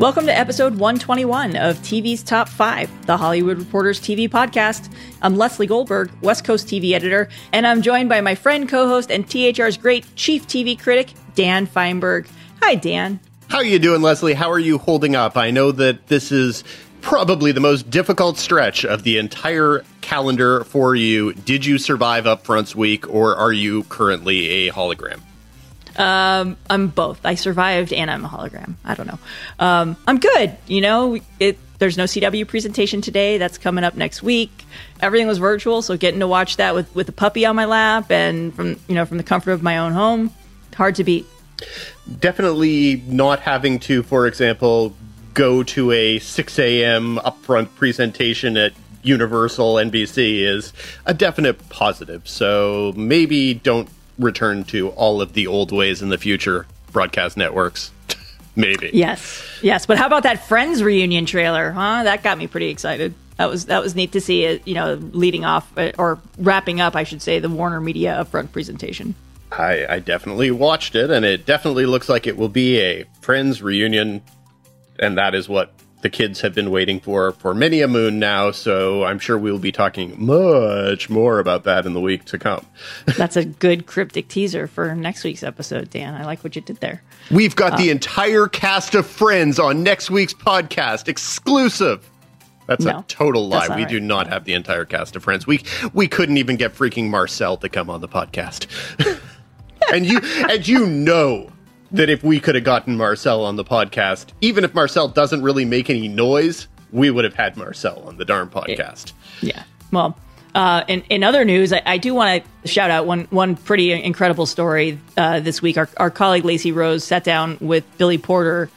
Welcome to episode 121 of TV's Top 5, the Hollywood Reporters TV podcast. I'm Leslie Goldberg, West Coast TV editor, and I'm joined by my friend, co-host, and THR's great chief TV critic, Dan Fienberg. Hi, Dan. How are you doing, Leslie? How are you holding up? I know that this is probably the most difficult stretch of the entire calendar for you. Did you survive Upfronts week, or are you currently a hologram? Um, I'm both. I survived and I'm a hologram. I don't know. Um, I'm good. You know, it, there's no CW presentation today. That's coming up next week. Everything was virtual, so getting to watch that with with a puppy on my lap and from you know from the comfort of my own home, hard to beat. Definitely not having to, for example, go to a 6 a.m. upfront presentation at Universal NBC is a definite positive. So maybe don't return to all of the old ways in the future broadcast networks. Maybe. Yes. Yes. But how about that Friends reunion trailer? Huh? That got me pretty excited. That was that was neat to see it. You know, leading off uh, or wrapping up, I should say, the Warner Media upfront presentation. I, I definitely watched it, and it definitely looks like it will be a Friends reunion, and that is what the kids have been waiting for for many a moon now. So I'm sure we'll be talking much more about that in the week to come. That's a good cryptic teaser for next week's episode, Dan. I like what you did there. We've got uh, the entire cast of Friends on next week's podcast, exclusive. That's no, a total lie. We right. do not have the entire cast of Friends. We we couldn't even get freaking Marcel to come on the podcast. and you and you know that if we could have gotten Marcel on the podcast, even if Marcel doesn't really make any noise, we would have had Marcel on the darn podcast. Yeah. Well, uh, in, in other news, I, I do want to shout out one one pretty incredible story uh, this week. Our, our colleague Lacey Rose sat down with Billy Porter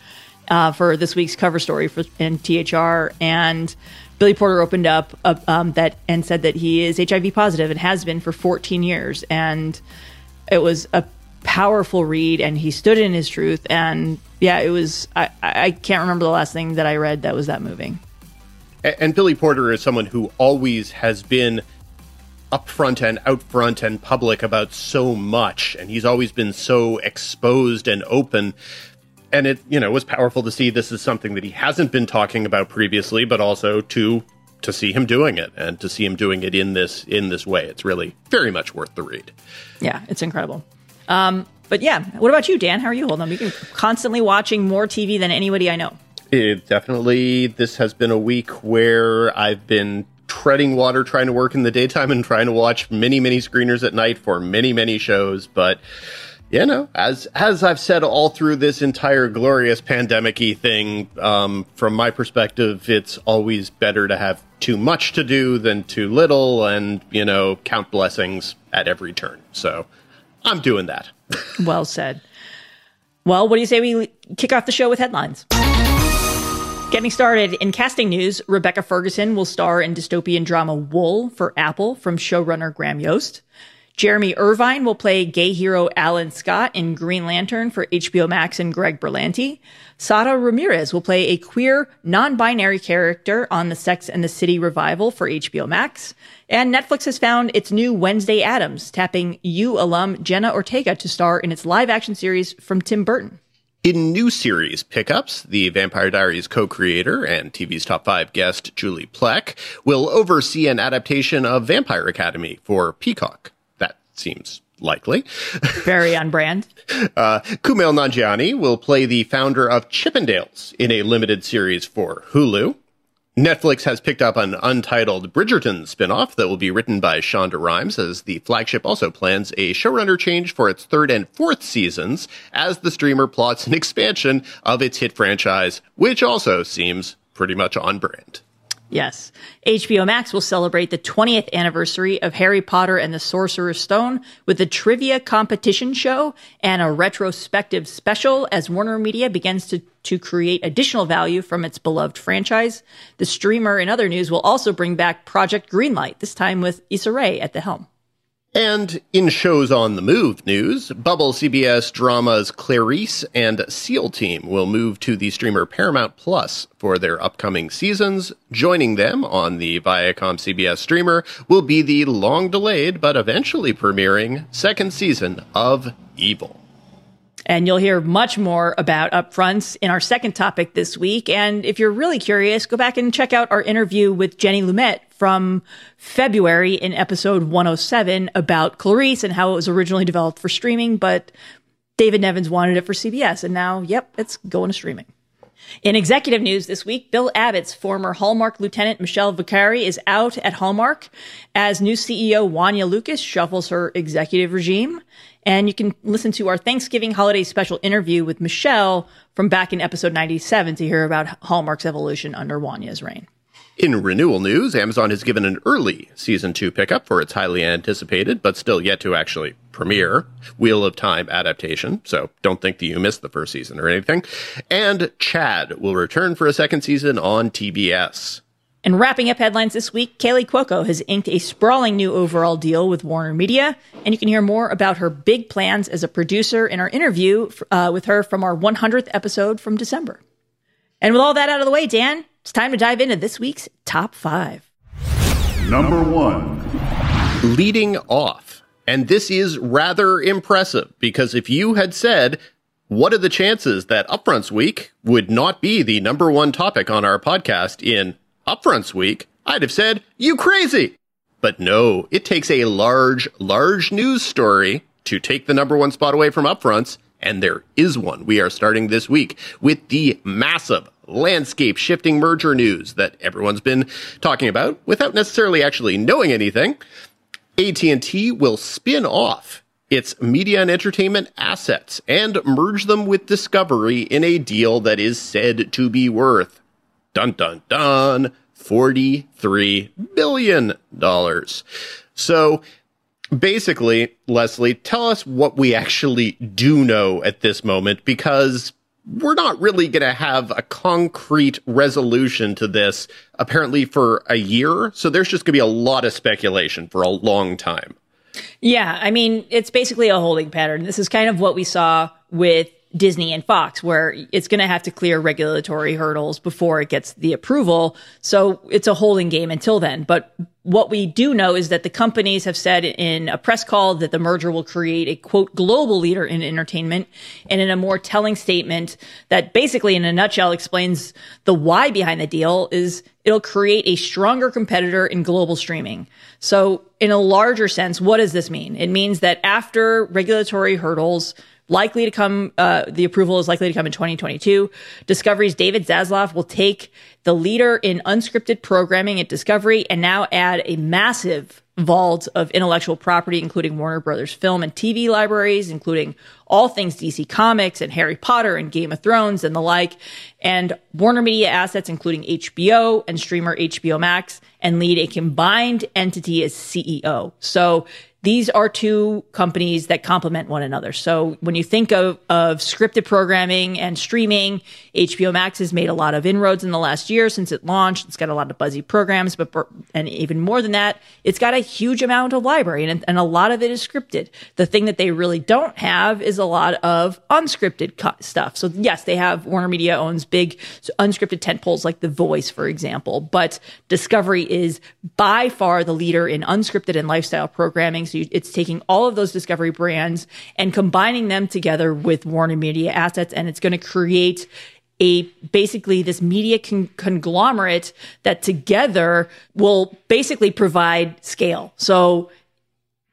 uh, for this week's cover story for in THR, and Billy Porter opened up um, that and said that he is HIV positive and has been for 14 years, and it was a powerful read and he stood in his truth and yeah it was i i can't remember the last thing that i read that was that moving. And, and billy porter is someone who always has been upfront and out front and public about so much and he's always been so exposed and open. And it you know was powerful to see this is something that he hasn't been talking about previously but also to to see him doing it and to see him doing it in this in this way. It's really very much worth the read. Yeah it's incredible um, but yeah, what about you, Dan? How are you holding up? You're constantly watching more TV than anybody I know. It definitely, this has been a week where I've been treading water trying to work in the daytime and trying to watch many, many screeners at night for many, many shows. But you know, as as I've said all through this entire glorious pandemic-y thing, um, from my perspective, it's always better to have too much to do than too little, and you know, count blessings at every turn. So I'm doing that. well said. Well, what do you say we kick off the show with headlines? Getting started in casting news, Rebecca Ferguson will star in dystopian drama Wool for Apple from showrunner Graham Yost. Jeremy Irvine will play gay hero Alan Scott in Green Lantern for HBO Max and Greg Berlanti. Sara Ramirez will play a queer, non-binary character on the Sex and the City revival for HBO Max. And Netflix has found its new Wednesday Addams, tapping You alum Jenna Ortega to star in its live action series from Tim Burton. In new series pickups, the Vampire Diaries co-creator and TV's top five guest Julie Plec will oversee an adaptation of Vampire Academy for Peacock. That seems likely. Very on brand. uh, Kumail Nanjiani will play the founder of Chippendales in a limited series for Hulu. Netflix has picked up an untitled Bridgerton spinoff that will be written by Shonda Rhimes, as the flagship also plans a showrunner change for its third and fourth seasons as the streamer plots an expansion of its hit franchise, which also seems pretty much on brand. Yes. HBO Max will celebrate the 20th anniversary of Harry Potter and the Sorcerer's Stone with a trivia competition show and a retrospective special as Warner Media begins to, to create additional value from its beloved franchise. The streamer, in other news, will also bring back Project Greenlight, this time with Issa Rae at the helm. And in shows on the move news, Bubble CBS dramas Clarice and SEAL Team will move to the streamer Paramount Plus for their upcoming seasons. Joining them on the Viacom CBS streamer will be the long delayed but eventually premiering second season of Evil. And you'll hear much more about upfronts in our second topic this week. And if you're really curious, go back and check out our interview with Jenny Lumet from February in episode 107 about Clarice and how it was originally developed for streaming, but David Nevins wanted it for CBS. And now, yep, it's going to streaming. In executive news this week, Bill Abbott's former Hallmark lieutenant Michelle Vicary is out at Hallmark as new CEO Wonya Lucas shuffles her executive regime. And you can listen to our Thanksgiving holiday special interview with Michelle from back in episode 97 to hear about Hallmark's evolution under Wonya's reign. In renewal news, Amazon has given an early season two pickup for its highly anticipated, but still yet to actually premiere, Wheel of Time adaptation. So don't think that you missed the first season or anything. And Chad will return for a second season on TBS. And wrapping up headlines this week, Kaley Cuoco has inked a sprawling new overall deal with Warner Media, and you can hear more about her big plans as a producer in our interview uh, with her from our 100th episode from December. And with all that out of the way, Dan, it's time to dive into this week's top five. Number one. Leading off, and this is rather impressive because if you had said, what are the chances that Upfronts Week would not be the number one topic on our podcast in Upfronts Week, I'd have said, you crazy. But no, it takes a large, large news story to take the number one spot away from Upfronts, and there is one. We are starting this week with the massive landscape shifting merger news that everyone's been talking about without necessarily actually knowing anything. AT&T will spin off its media and entertainment assets and merge them with Discovery in a deal that is said to be worth dun dun dun 43 billion dollars. So basically, Leslie, tell us what we actually do know at this moment because we're not really going to have a concrete resolution to this apparently for a year. So there's just going to be a lot of speculation for a long time. Yeah. I mean, it's basically a holding pattern. This is kind of what we saw with Disney and Fox, where it's going to have to clear regulatory hurdles before it gets the approval. So it's a holding game until then. But what we do know is that the companies have said in a press call that the merger will create a quote global leader in entertainment and in a more telling statement that basically in a nutshell explains the why behind the deal is it'll create a stronger competitor in global streaming. So in a larger sense, what does this mean? It means that after regulatory hurdles likely to come, uh, the approval is likely to come in 2022. Discovery's David Zaslav will take the leader in unscripted programming at Discovery and now add a massive vault of intellectual property, including Warner Brothers film and TV libraries, including all things DC Comics and Harry Potter and Game of Thrones and the like, and Warner Media assets, including HBO and streamer HBO Max, and lead a combined entity as CEO. So these are two companies that complement one another. So when you think of, of scripted programming and streaming, HBO Max has made a lot of inroads in the last year since it launched. It's got a lot of buzzy programs, but and even more than that, it's got a huge amount of library and, and a lot of it is scripted. The thing that they really don't have is a lot of unscripted stuff. So yes, they have Warner Media owns big unscripted tentpoles like The Voice, for example, but Discovery is by far the leader in unscripted and lifestyle programming. So it's taking all of those Discovery brands and combining them together with Warner Media assets, and it's going to create a basically this media con- conglomerate that together will basically provide scale. So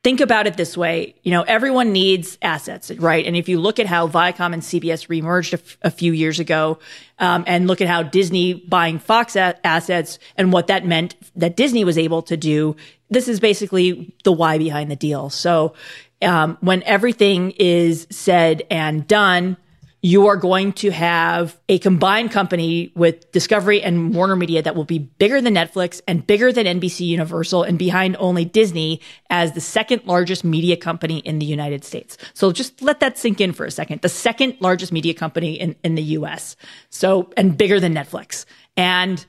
think about it this way. You know everyone needs assets right? And if you look at how viacom and cbs remerged a, f- a few years ago um, and look at how disney buying fox a- assets and what that meant that disney was able to do this is basically the why behind the deal. So um, when everything is said and done you are going to have a combined company with Discovery and Warner Media that will be bigger than Netflix and bigger than NBC Universal and behind only Disney as the second largest media company in the United States. So just let that sink in for a second. The second largest media company in, in the US. So, and bigger than Netflix. And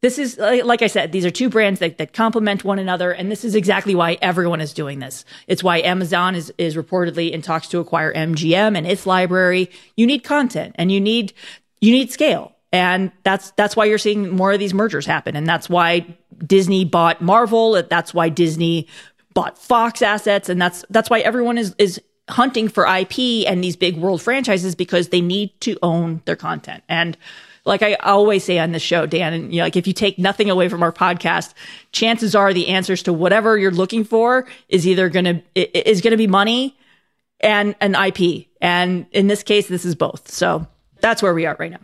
this is like I said, these are two brands that, that complement one another, and this is exactly why everyone is doing this. It's why Amazon is is reportedly in talks to acquire MGM and its library. You need content, and you need you need scale, and that's that's why you're seeing more of these mergers happen, and that's why Disney bought Marvel. That's why Disney bought Fox assets, and that's that's why everyone is is hunting for IP and these big world franchises because they need to own their content and like I always say on this show, Dan, and you know, like if you take nothing away from our podcast, chances are the answers to whatever you're looking for is either going to is going to be money and an IP. And in this case, this is both. So that's where we are right now.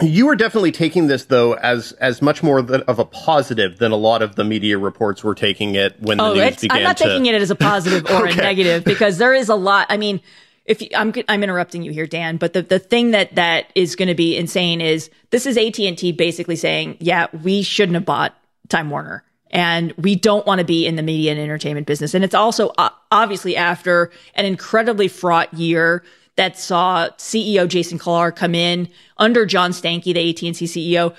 You are definitely taking this though as as much more of a positive than a lot of the media reports were taking it when the oh, news began. I'm not to... taking it as a positive or okay. a negative because there is a lot. I mean, if you, I'm I'm interrupting you here, Dan, but the the thing that that is going to be insane is this is AT and T basically saying, yeah, we shouldn't have bought Time Warner, and we don't want to be in the media and entertainment business. And it's also uh, obviously after an incredibly fraught year that saw CEO Jason Kilar come in under John Stankey, the AT and T CEO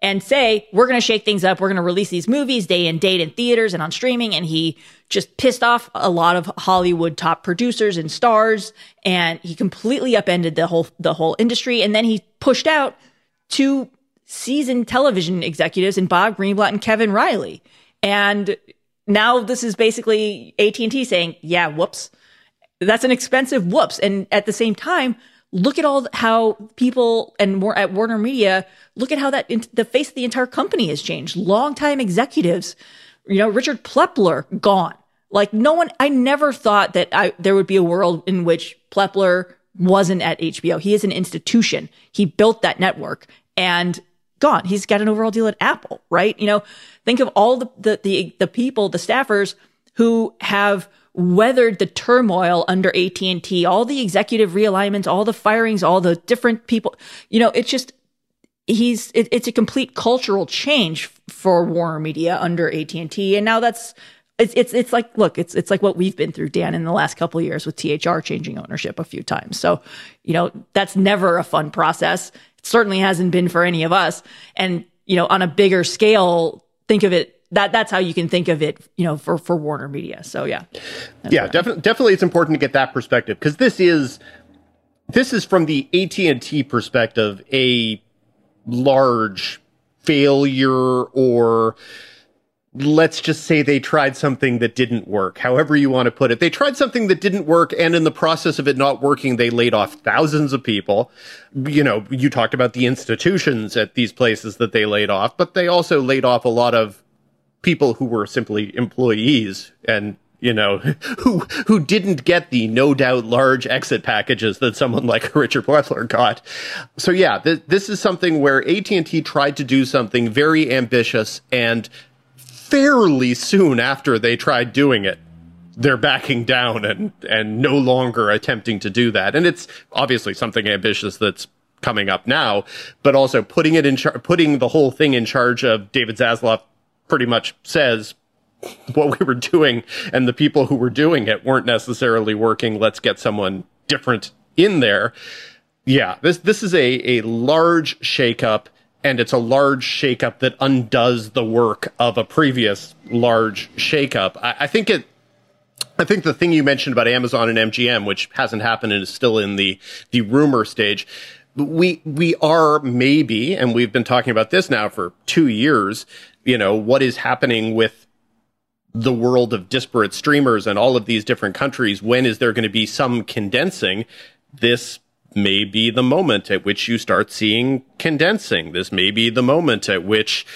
and say, we're going to shake things up. We're going to release these movies day and date in theaters and on streaming. And he just pissed off a lot of Hollywood top producers and stars. And he completely upended the whole, the whole industry. And then he pushed out two seasoned television executives in Bob Greenblatt and Kevin Reilly. And now this is basically AT&T saying, yeah, whoops. That's an expensive whoops. And at the same time, look at all how people and more at Warner Media look at how that the face of the entire company has changed. Longtime executives, you know, Richard Plepler gone. Like no one, I never thought that I, there would be a world in which Plepler wasn't at HBO. He is an institution. He built that network and gone. He's got an overall deal at Apple, right? You know, think of all the, the, the, the people, the staffers who have weathered the turmoil under AT&T, all the executive realignments, all the firings, all the different people. You know, it's just he's it, it's a complete cultural change for Warner Media under AT&T and now that's it's it's it's like look it's it's like what we've been through Dan in the last couple years with THR changing ownership a few times. So, you know, that's never a fun process. It certainly hasn't been for any of us and you know, on a bigger scale, think of it that that's how you can think of it, you know, for for Warner Media. So yeah, yeah, definitely, definitely, it's important to get that perspective because this is this is from the AT and T perspective a large failure or let's just say they tried something that didn't work. However you want to put it. They tried something that didn't work and in the process of it not working, they laid off thousands of people. You know, you talked about the institutions at these places that they laid off, but they also laid off a lot of people who were simply employees and you know, who who didn't get the no doubt large exit packages that someone like Richard Plepler got. So yeah, th- this is something where AT&T tried to do something very ambitious and fairly soon after they tried doing it, they're backing down and and no longer attempting to do that. And it's obviously something ambitious that's coming up now, but also putting it in char- putting the whole thing in charge of David Zaslav pretty much says what we were doing and the people who were doing it weren't necessarily working. Let's get someone different in there. Yeah, this this is a, a large shakeup, and it's a large shakeup that undoes the work of a previous large shakeup. I, I think it I think the thing you mentioned about Amazon and MGM, which hasn't happened and is still in the the rumor stage, we we are maybe, and we've been talking about this now for two years, you know, what is happening with the world of disparate streamers and all of these different countries. When is there going to be some condensing? This may be the moment at which you start seeing condensing. This may be the moment at which,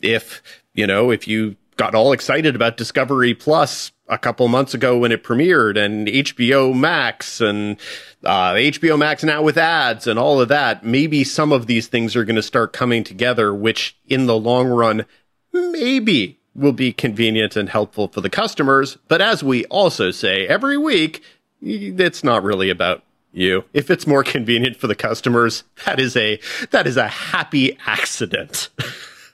if, you know, if you got all excited about Discovery Plus a couple months ago when it premiered and HBO Max and uh, HBO Max now with ads and all of that, maybe some of these things are going to start coming together, which in the long run maybe will be convenient and helpful for the customers. But as we also say every week, it's not really about you. If it's more convenient for the customers, that is a that is a happy accident.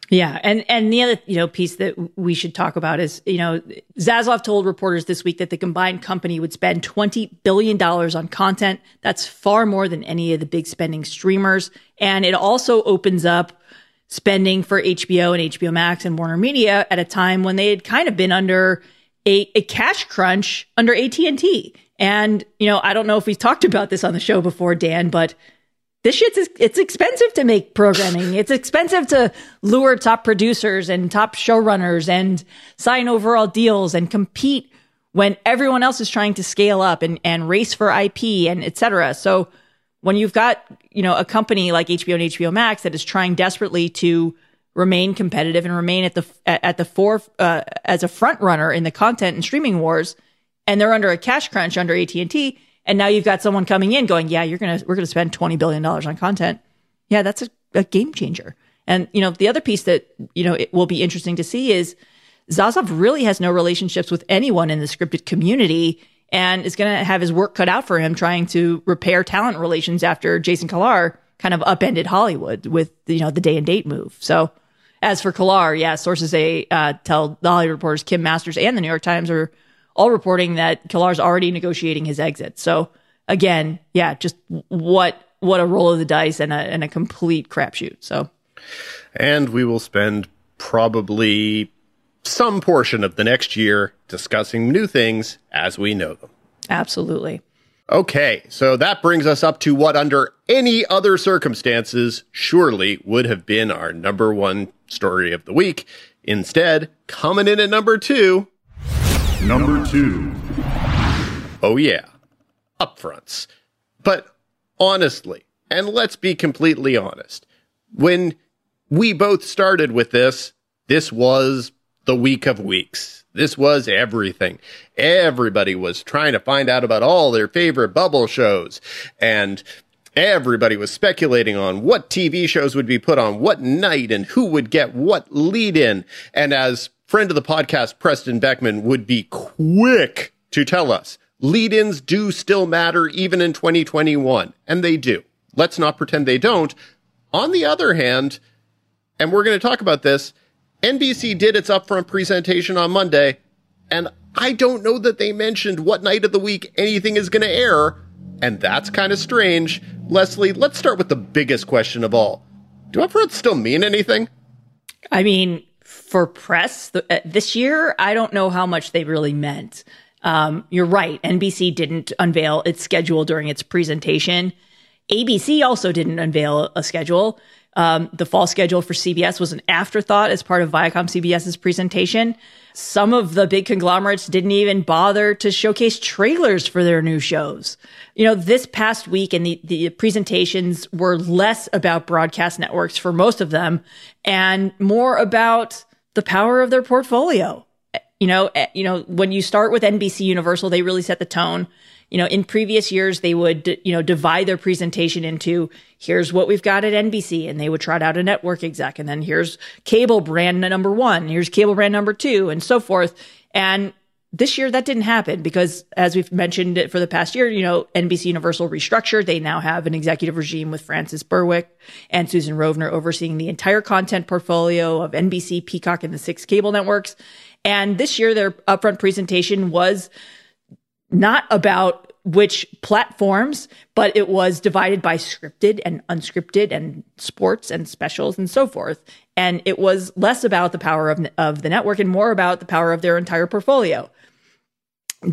Yeah, and and the other you know piece that we should talk about is you know Zaslav told reporters this week that the combined company would spend twenty billion dollars on content. That's far more than any of the big spending streamers, and it also opens up spending for HBO and HBO Max and Warner Media at a time when they had kind of been under a, a cash crunch under AT and you know, I don't know if we've talked about this on the show before, Dan, but this shit's it's expensive to make programming. It's expensive to lure top producers and top showrunners and sign overall deals and compete when everyone else is trying to scale up and, and race for IP and et cetera. So when you've got, you know, a company like HBO and HBO Max that is trying desperately to remain competitive and remain at the at the fore uh, as a front runner in the content and streaming wars, and they're under a cash crunch under AT and T, and now you've got someone coming in going, yeah, you're gonna we're gonna spend twenty billion dollars on content. Yeah, that's a, a, game changer. And you know, the other piece that you know it will be interesting to see is Zaslav really has no relationships with anyone in the scripted community, and is going to have his work cut out for him trying to repair talent relations after Jason Kilar kind of upended Hollywood with you know the day and date move. So. As for Kilar, yeah, sources say uh, tell the Hollywood reporters Kim Masters and the New York Times are all reporting that Kilar's already negotiating his exit. So again, yeah, just what what a roll of the dice and a and a complete crapshoot. So, and we will spend probably some portion of the next year discussing new things as we know them. Absolutely. Okay, so that brings us up to what, under any other circumstances, surely would have been our number one story of the week. Instead, coming in at number two, Number two. Oh, yeah. Upfronts. But honestly, and let's be completely honest, when we both started with this, this was the week of weeks. This was everything. Everybody was trying to find out about all their favorite bubble shows and everybody was speculating on what TV shows would be put on what night and who would get what lead in. And as friend of the podcast, Preston Beckman, would be quick to tell us lead ins do still matter even in 2021. And they do. Let's not pretend they don't. On the other hand, and we're going to talk about this, NBC did its upfront presentation on Monday, and I don't know that they mentioned what night of the week anything is going to air, and that's kind of strange. Leslie, let's start with the biggest question of all. Do upfronts still mean anything? I mean, for press uh, this year, I don't know how much they really meant. Um, you're right. NBC didn't unveil its schedule during its presentation. ABC also didn't unveil a schedule. Um, the fall schedule for CBS was an afterthought as part of Viacom CBS's presentation. Some of the big conglomerates didn't even bother to showcase trailers for their new shows. You know, this past week and the, the presentations were less about broadcast networks for most of them and more about the power of their portfolio. You know, eh, you know, when you start with NBC Universal, they really set the tone. You know, in previous years, they would, you know, divide their presentation into here's what we've got at NBC, and they would trot out a network exec, and then here's cable brand number one, here's cable brand number two, and so forth. And this year that didn't happen because as we've mentioned it for the past year, you know, NBC Universal restructured. They now have an executive regime with Frances Berwick and Susan Rovner overseeing the entire content portfolio of NBC, Peacock, and the six cable networks. And this year their upfront presentation was not about which platforms, but it was divided by scripted and unscripted and sports and specials and so forth. And it was less about the power of, of the network and more about the power of their entire portfolio.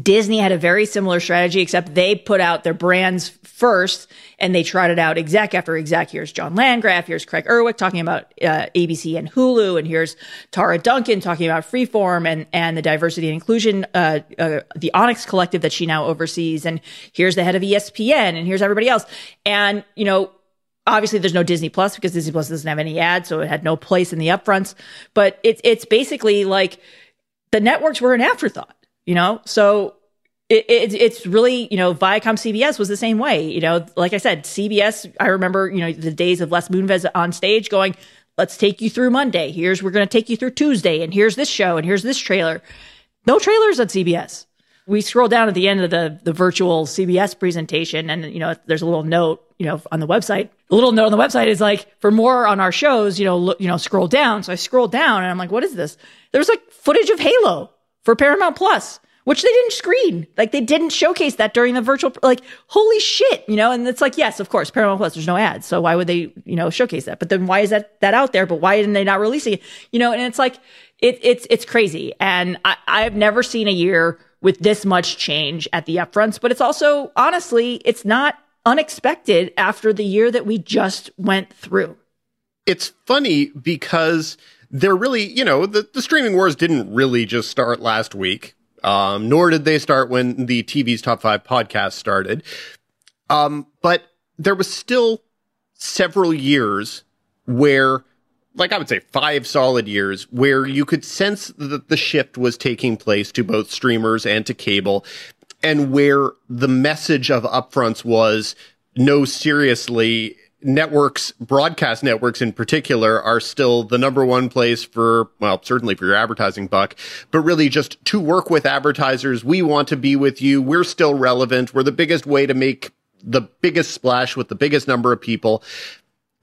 Disney had a very similar strategy, except they put out their brands first and they trotted out exec after exec. Here's John Landgraf. Here's Craig Erwich talking about uh, ABC and Hulu. And here's Tara Duncan talking about Freeform and, and the diversity and inclusion, uh, uh, the Onyx collective that she now oversees. And here's the head of ESPN and here's everybody else. And, you know, obviously there's no Disney Plus because Disney Plus doesn't have any ads. So it had no place in the upfronts, but it's, it's basically like the networks were an afterthought you know? So it, it, it's really, you know, Viacom CBS was the same way. You know, like I said, CBS, I remember, you know, the days of Les Moonves on stage going, let's take you through Monday. Here's, we're going to take you through Tuesday. And here's this show. And here's this trailer. No trailers on CBS. we scroll down at the end of the the virtual CBS presentation, and you know, there's a little note, you know, on the website. A little note on the website is like, for more on our shows, you know, look, you know, scroll down. So I scroll down, and I'm like, what is this? There's like footage of Halo for Paramount Plus which they didn't screen. Like they didn't showcase that during the virtual. Like holy shit, you know. And it's like yes, of course, Paramount Plus. There's no ads, so why would they, you know, showcase that? But then why is that that out there? But why didn't they not release it? You know, and it's like it, it's it's crazy. And I, I've never seen a year with this much change at the upfronts. But it's also honestly, it's not unexpected after the year that we just went through. It's funny because they're really, you know, the, the streaming wars didn't really just start last week um, nor did they start when the TV's Top 5 podcast started. Um, but there was still several years where, like I would say five solid years, where you could sense that the shift was taking place to both streamers and to cable, and where the message of upfronts was, no, seriously, networks, broadcast networks in particular, are still the number one place for, well, certainly for your advertising buck, but really just to work with advertisers. We want to be with you. We're still relevant. We're the biggest way to make the biggest splash with the biggest number of people.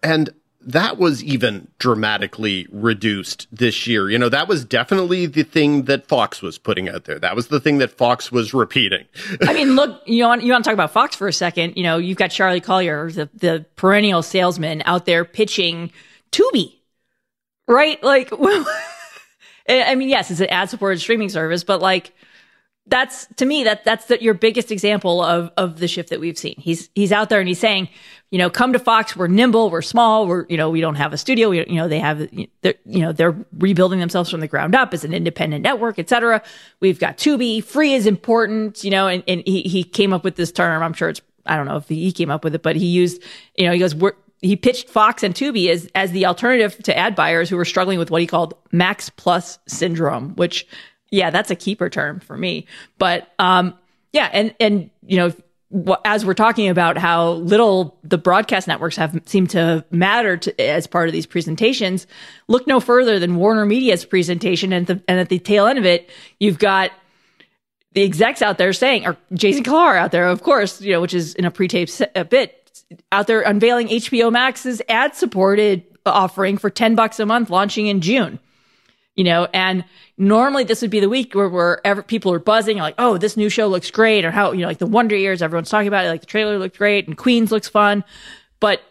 And that was even dramatically reduced this year. You know, that was definitely the thing that Fox was putting out there. That was the thing that Fox was repeating. I mean, look, you want you want to talk about Fox for a second? You know, you've got Charlie Collier, the the perennial salesman, out there pitching Tubi, right? Like, I mean, yes, it's an ad supported streaming service, but like that's to me that that's the, your biggest example of of the shift that we've seen. He's he's out there and he's saying, you know, come to Fox. We're nimble. We're small. We're you know we don't have a studio. We you know they have you know they're rebuilding themselves from the ground up as an independent network, etc. We've got Tubi. Free is important. You know, and, and he he came up with this term. I'm sure it's I don't know if he came up with it, but he used you know he goes we're he pitched Fox and Tubi as as the alternative to ad buyers who were struggling with what he called Max Plus syndrome, which yeah, that's a keeper term for me. But um, yeah, and and you know, as we're talking about how little the broadcast networks have seemed to matter to, as part of these presentations, look no further than Warner Media's presentation, and, the, and at the tail end of it, you've got the execs out there saying, or Jason Kilar out there, of course, you know, which is in a pre-taped a bit out there unveiling HBO Max's ad-supported offering for ten bucks a month, launching in June you know, and normally this would be the week where, where ever, people are buzzing, like, oh, this new show looks great, or how, you know, like the Wonder Years, everyone's talking about it, like the trailer looked great, and Queens looks fun. But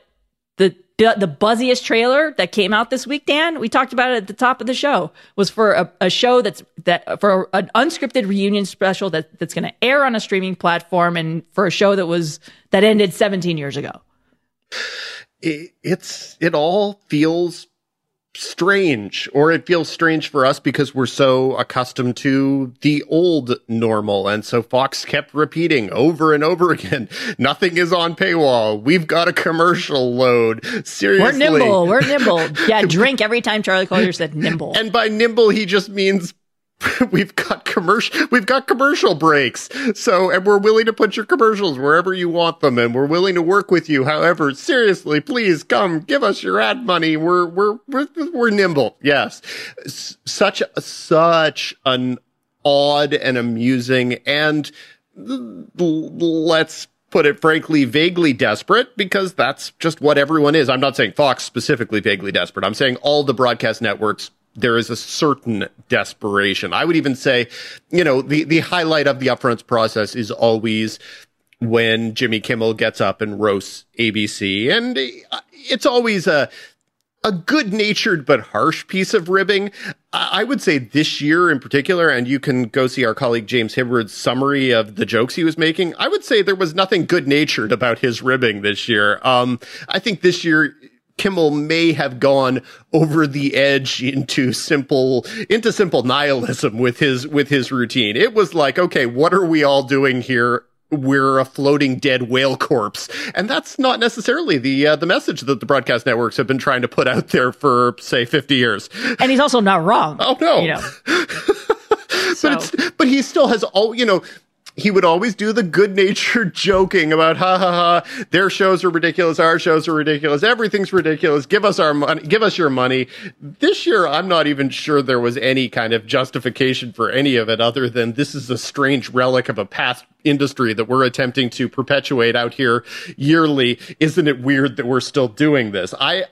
the, the buzziest trailer that came out this week, Dan, we talked about it at the top of the show, was for a, a show that's that for an unscripted reunion special that that's going to air on a streaming platform, and for a show that was that ended 17 years ago. It, it's it all feels strange or it feels strange for us because we're so accustomed to the old normal. And so fox kept repeating over and over again nothing is on paywall. We've got a commercial load. Seriously. We're nimble. We're nimble. Yeah drink every time charlie collier said nimble. And by nimble he just means we've got commercial we've got commercial breaks. So and we're willing to put your commercials wherever you want them and we're willing to work with you. However seriously please come give us your ad money. We're we're we're, we're nimble. Yes. S- such such an odd and amusing and let's put it frankly, vaguely desperate because that's just what everyone is. I'm not saying Fox specifically vaguely desperate. I'm saying all the broadcast networks there is a certain desperation. I would even say, you know, the, the highlight of the upfronts process is always when Jimmy Kimmel gets up and roasts ABC. And it's always a, a good natured but harsh piece of ribbing. I would say this year in particular, and you can go see our colleague James Hibbard's summary of the jokes he was making. I would say there was nothing good natured about his ribbing this year. Um, I think this year Kimmel may have gone over the edge into simple into simple nihilism with his with his routine. It was like, okay, what are we all doing here? We're a floating dead whale corpse, and that's not necessarily the uh, the message that the broadcast networks have been trying to put out there for say fifty years. And he's also not wrong. Oh no, you know. but it's but he still has all you know he would always do the good natured joking about ha ha ha their shows are ridiculous our shows are ridiculous everything's ridiculous give us our money give us your money. This year i'm not even sure there was any kind of justification for any of it other than this is a strange relic of a past industry that we're attempting to perpetuate out here yearly. Isn't it weird that we're still doing this? I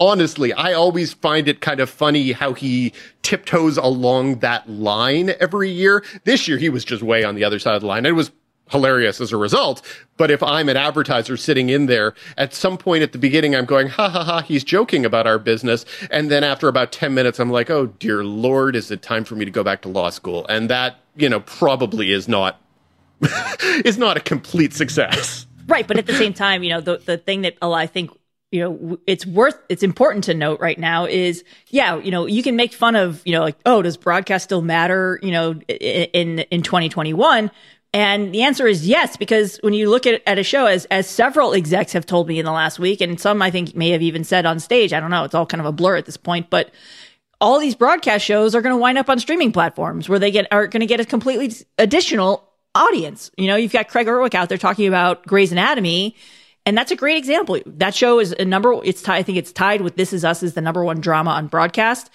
honestly, I always find it kind of funny how he tiptoes along that line every year. This year, he was just way on the other side of the line. It was hilarious as a result. But if I'm an advertiser sitting in there, at some point at the beginning, I'm going, ha ha ha, he's joking about our business. And then after about 10 minutes, I'm like, oh dear Lord, is it time for me to go back to law school? And that, you know, probably is not, is not a complete success. Right. But at the same time, you know, the, the thing that I think you know, it's worth, it's important to note right now is, yeah, you know, you can make fun of, you know, like, oh, does broadcast still matter, you know, in, in 2021? And the answer is yes, because when you look at, at a show, as, as several execs have told me in the last week, and some I think may have even said on stage, I don't know, it's all kind of a blur at this point, but all these broadcast shows are going to wind up on streaming platforms where they get, are going to get a completely additional audience. You know, you've got Craig Erwich out there talking about Grey's Anatomy and that's a great example. That show is a number. It's I think it's tied with This Is Us as the number one drama on broadcast.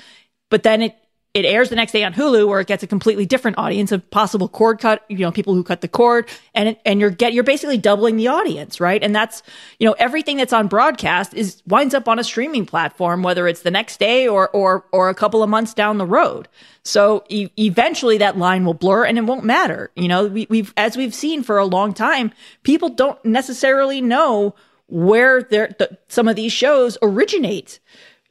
But then it it airs the next day on Hulu where it gets a completely different audience of possible cord cut, you know, people who cut the cord and, and you're get, you're basically doubling the audience, right? And that's, you know, everything that's on broadcast is winds up on a streaming platform, whether it's the next day or, or, or a couple of months down the road. So e- eventually that line will blur and it won't matter. You know, we, we've, as we've seen for a long time, people don't necessarily know where their, the, some of these shows originate.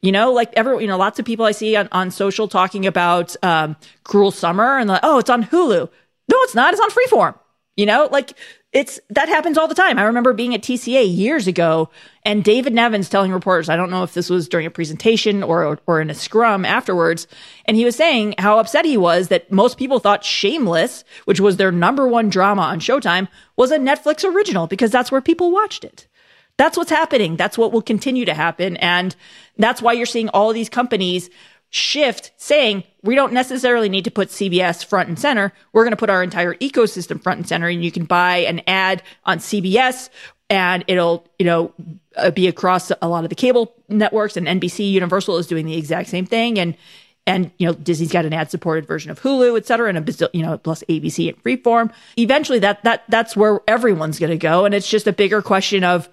You know, like every, you know, lots of people I see on, on social talking about, um, Cruel Summer and like, oh, it's on Hulu. No, it's not. It's on Freeform. You know, like it's, that happens all the time. I remember being at TCA years ago and David Nevins telling reporters, I don't know if this was during a presentation or, or in a scrum afterwards. And he was saying how upset he was that most people thought Shameless, which was their number one drama on Showtime, was a Netflix original because that's where people watched it. That's what's happening. That's what will continue to happen. And that's why you're seeing all these companies shift saying we don't necessarily need to put CBS front and center. We're going to put our entire ecosystem front and center and you can buy an ad on CBS and it'll, you know, uh, be across a lot of the cable networks and NBC Universal is doing the exact same thing. And, and, you know, Disney's got an ad supported version of Hulu, et cetera, and a, you know, plus ABC and freeform. Eventually that, that, that's where everyone's going to go. And it's just a bigger question of,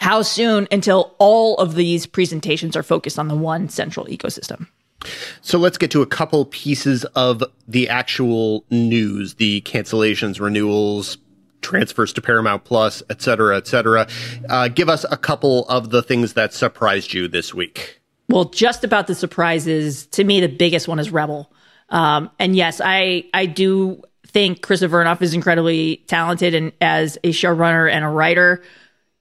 how soon until all of these presentations are focused on the one central ecosystem? So let's get to a couple pieces of the actual news, the cancellations, renewals, transfers to Paramount Plus, et cetera, et cetera. Uh, give us a couple of the things that surprised you this week. Well, just about the surprises, to me, the biggest one is Rebel. Um, and yes, I, I do think Krista Vernoff is incredibly talented and as a showrunner and a writer.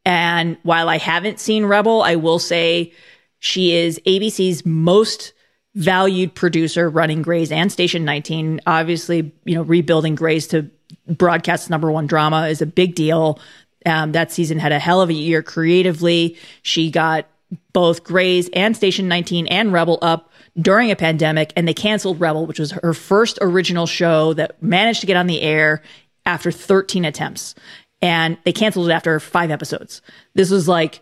And while I haven't seen Rebel, I will say she is ABC's most valued producer running Grey's and Station 19. Obviously, you know, rebuilding Grey's to broadcast number one drama is a big deal. Um, that season had a hell of a year creatively. She got both Grey's and Station 19 and Rebel up during a pandemic, and they canceled Rebel, which was her first original show that managed to get on the air after 13 attempts and they canceled it after five episodes. This was like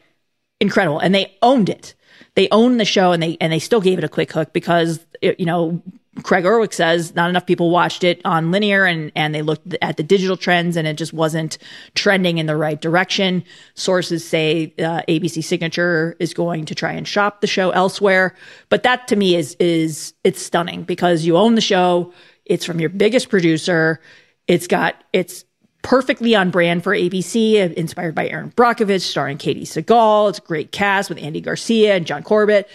incredible, and they owned it. They owned the show, and they and they still gave it a quick hook because it, you know Craig Erwich says not enough people watched it on linear, and and they looked at the digital trends, and it just wasn't trending in the right direction. Sources say uh, ABC Signature is going to try and shop the show elsewhere, but that to me is is it's stunning because you own the show. It's from your biggest producer. It's got it's perfectly on brand for ABC, inspired by Erin Brockovich, starring Katey Sagal. It's a great cast with Andy Garcia and John Corbett.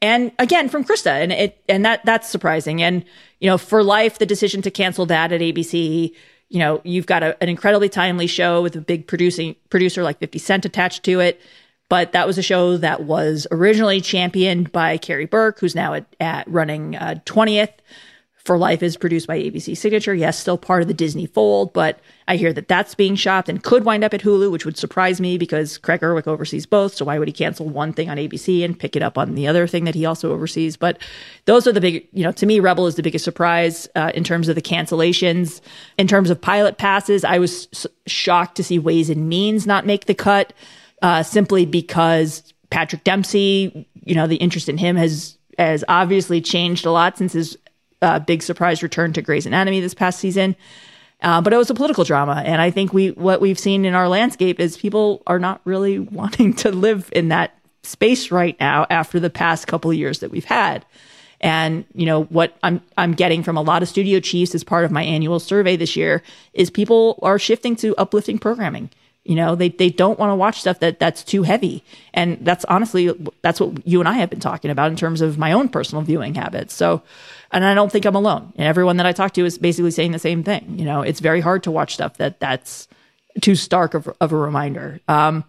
And again, from Krista, and it and that that's surprising. And you know, for life, the decision to cancel that at ABC, you know, you've got a, an incredibly timely show with a big producing producer like 50 Cent attached to it. But that was a show that was originally championed by Karey Burke, who's now at, at running uh, 20th For Life is produced by ABC Signature. Yes, still part of the Disney fold, but I hear that that's being shopped and could wind up at Hulu, which would surprise me because Craig Erwich oversees both. So why would he cancel one thing on ABC and pick it up on the other thing that he also oversees? But those are the big, you know, to me, Rebel is the biggest surprise uh, in terms of the cancellations. In terms of pilot passes, I was shocked to see Ways and Means not make the cut uh, simply because Patrick Dempsey, you know, the interest in him has has obviously changed a lot since his uh, big surprise return to Grey's Anatomy this past season. Uh, but it was a political drama, and I think we what we've seen in our landscape is people are not really wanting to live in that space right now after the past couple of years that we've had. And you know what I'm I'm getting from a lot of studio chiefs as part of my annual survey this year is people are shifting to uplifting programming. You know, they they don't want to watch stuff that that's too heavy. And that's honestly that's what you and I have been talking about in terms of my own personal viewing habits. So, and I don't think I'm alone. And everyone that I talk to is basically saying the same thing. You know, it's very hard to watch stuff that that's too stark of, of a reminder. Um,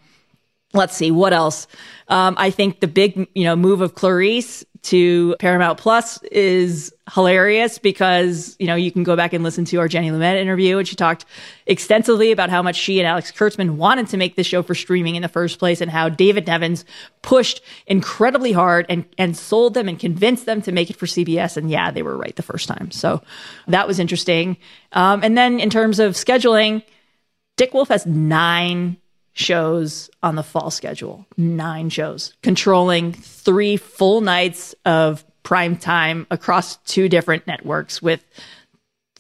let's see what else. Um, I think the big, you know, move of Clarice to Paramount Plus is hilarious because, you know, you can go back and listen to our Jenny Lumet interview and she talked extensively about how much she and Alex Kurtzman wanted to make this show for streaming in the first place and how David Nevins pushed incredibly hard and, and sold them and convinced them to make it for CBS. And yeah, they were right the first time. So that was interesting. Um, and then in terms of scheduling, Dick Wolf has nine shows on the fall schedule. Nine shows, controlling three full nights of prime time across two different networks with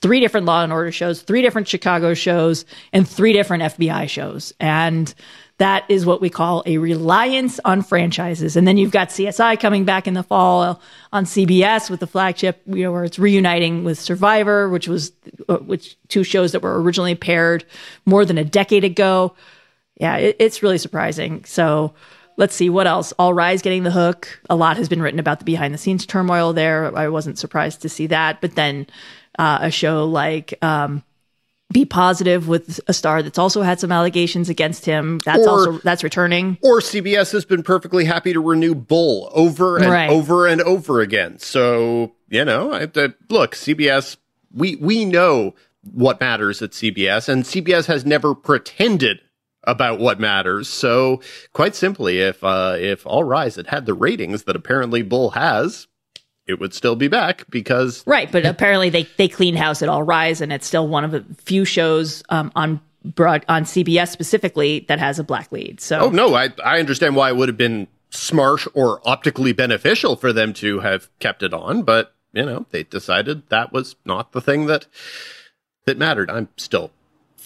three different Law and Order shows, three different Chicago shows, and three different FBI shows. And that is what we call a reliance on franchises. And then you've got CSI coming back in the fall on CBS with the flagship, you know, where it's reuniting with Survivor, which was uh, which two shows that were originally paired more than a decade ago. Yeah, it, it's really surprising. So let's see what else. All Rise getting the hook. A lot has been written about the behind the scenes turmoil there. I wasn't surprised to see that. But then uh, a show like um, Be Positive with a star that's also had some allegations against him. That's Or- also that's returning. Or CBS has been perfectly happy to renew Bull over and Right. over and over again. So you know, I, I, look, CBS, we we know what matters at CBS, and CBS has never pretended about what matters. So quite simply, if uh, if All Rise had had the ratings that apparently Bull has, it would still be back because Right, but apparently they they cleaned house at All Rise, and it's still one of the few shows um, on broad on CBS specifically that has a black lead. So Oh no, I I understand why it would have been smart or optically beneficial for them to have kept it on, but you know, they decided that was not the thing that that mattered. I'm still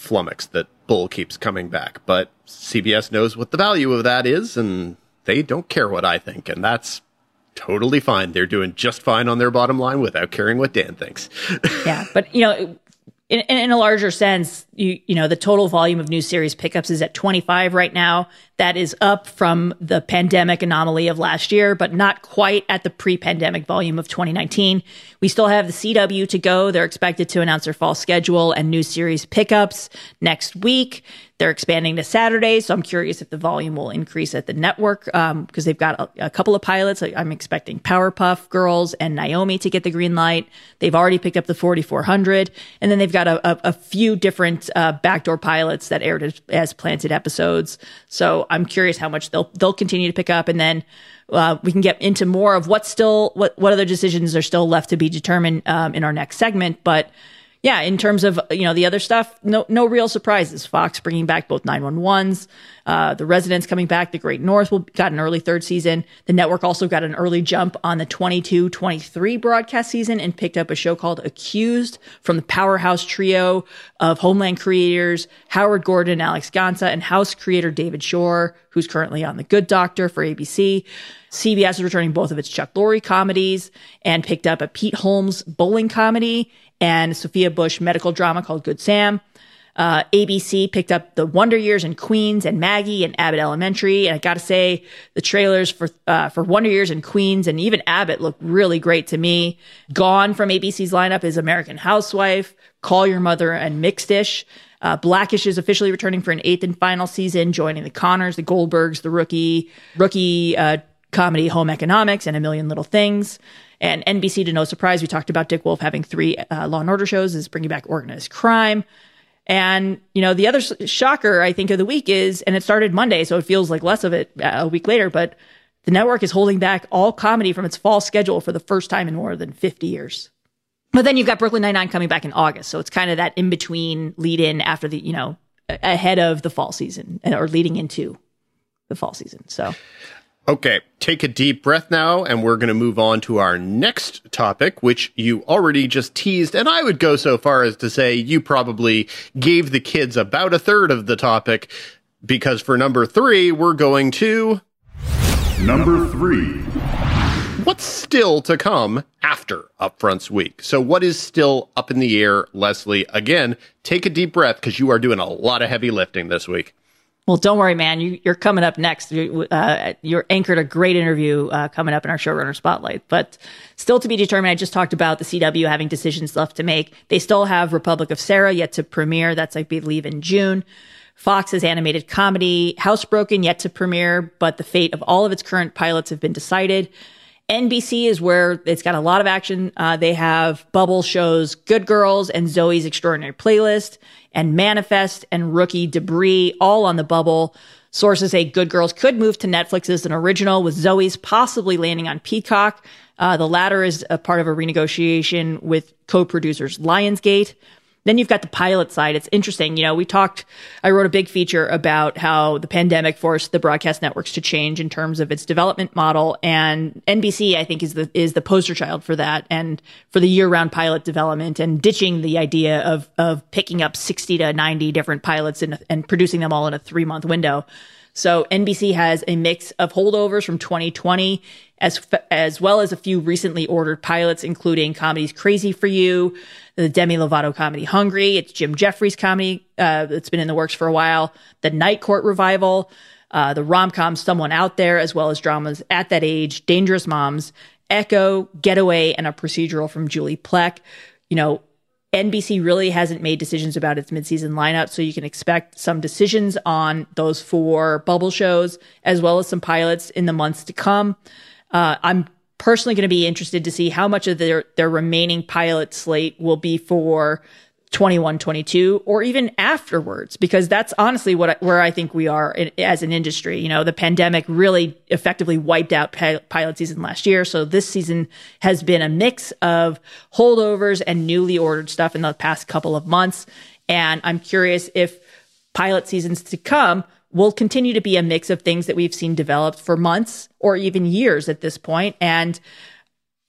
flummoxed that Bull keeps coming back, but CBS knows what the value of that is and they don't care what I think, and that's totally fine. They're doing just fine on their bottom line without caring what Dan thinks. yeah, but you know, in, in, a larger sense, you you know, the total volume of new series pickups is at 25 right now. That is up from the pandemic anomaly of last year, but not quite at the pre-pandemic volume of 2019. We still have the CW to go. They're expected to announce their fall schedule and new series pickups next week. They're expanding to Saturdays, so I'm curious if the volume will increase at the network because they've got a, a couple of pilots. I'm expecting Powerpuff Girls and Naomi to get the green light. They've already picked up the 4400, and then they've got a, a, a few different uh, backdoor pilots that aired as, as planted episodes. So I'm curious how much they'll they'll continue to pick up, and then uh, we can get into more of what's still what what other decisions are still left to be determined um, in our next segment, but yeah, in terms of you know the other stuff, no no real surprises. Fox bringing back both 911s, uh, the Residents coming back, the Great North will got an early third season. The network also got an early jump on the 22-23 broadcast season and picked up a show called Accused from the powerhouse trio of Homeland creators Howard Gordon, Alex Gansa, and House creator David Shore, who's currently on The Good Doctor for ABC. CBS is returning both of its Chuck Lorre comedies and picked up a Pete Holmes bowling comedy and Sophia Bush medical drama called Good Sam. Uh, ABC picked up the Wonder Years and Queens and Maggie and Abbott Elementary. And I got to say, the trailers for uh, for Wonder Years and Queens and even Abbott look really great to me. Gone from ABC's lineup is American Housewife, Call Your Mother, and Mixed-ish. Uh, Blackish is officially returning for an eighth and final season, joining the Connors, the Goldbergs, the Rookie, Rookie, uh, comedy Home Economics and A Million Little Things. And NBC, to no surprise, we talked about Dick Wolf having three uh, Law and Order shows, is bringing back organized crime. And, you know, the other shocker, I think, of the week is, and it started Monday, so it feels like less of it uh, a week later, but the network is holding back all comedy from its fall schedule for the first time in more than 50 years. But then you've got Brooklyn Nine-Nine coming back in August. So it's kind of that in between lead in after the, you know, ahead of the fall season or leading into the fall season. So Okay, take a deep breath now, and we're going to move on to our next topic, which you already just teased. And I would go so far as to say you probably gave the kids about a third of the topic, because for number three, we're going to. Number three. What's still to come after Upfronts Week? So, what is still up in the air, Leslie? Again, take a deep breath because you are doing a lot of heavy lifting this week. Well, don't worry, man. You, are coming up next. You, uh, you're anchored a great interview uh, coming up in our showrunner spotlight. But still to be determined. I just talked about the CW having decisions left to make. They still have Republic of Sarah yet to premiere. That's I believe in June. Fox's animated comedy Housebroken yet to premiere, but the fate of all of its current pilots have been decided. NBC is where it's got a lot of action. Uh, they have bubble shows Good Girls and Zoey's Extraordinary Playlist and Manifest and Rookie Debris all on the bubble. Sources say Good Girls could move to Netflix as an original, with Zoey's possibly landing on Peacock. Uh, the latter is a part of a renegotiation with co-producers Lionsgate. Then you've got the pilot side. It's interesting. You know, we talked, I wrote a big feature about how the pandemic forced the broadcast networks to change in terms of its development model. And NBC, I think, is the, is the poster child for that and for the year round pilot development and ditching the idea of, of picking up 60 to 90 different pilots and, and producing them all in a three month window. So NBC has a mix of holdovers from 2020 as as well as a few recently ordered pilots including comedies Crazy for You, the Demi Lovato comedy Hungry, it's Jim Jefferies comedy uh, that's been in the works for a while, the Night Court revival, uh, the rom-com Someone Out There as well as dramas At That Age, Dangerous Moms, Echo, Getaway and a procedural from Julie Plec. You know, NBC really hasn't made decisions about its midseason lineup, so you can expect some decisions on those four bubble shows as well as some pilots in the months to come. Uh, I'm personally going to be interested to see how much of their their remaining pilot slate will be for 21 22 or even afterwards because that's honestly what where I think we are in, as an industry. You know the pandemic really effectively wiped out pilot season last year. So this season has been a mix of holdovers and newly ordered stuff in the past couple of months. And I'm curious if pilot seasons to come will continue to be a mix of things that we've seen developed for months or even years at this point. And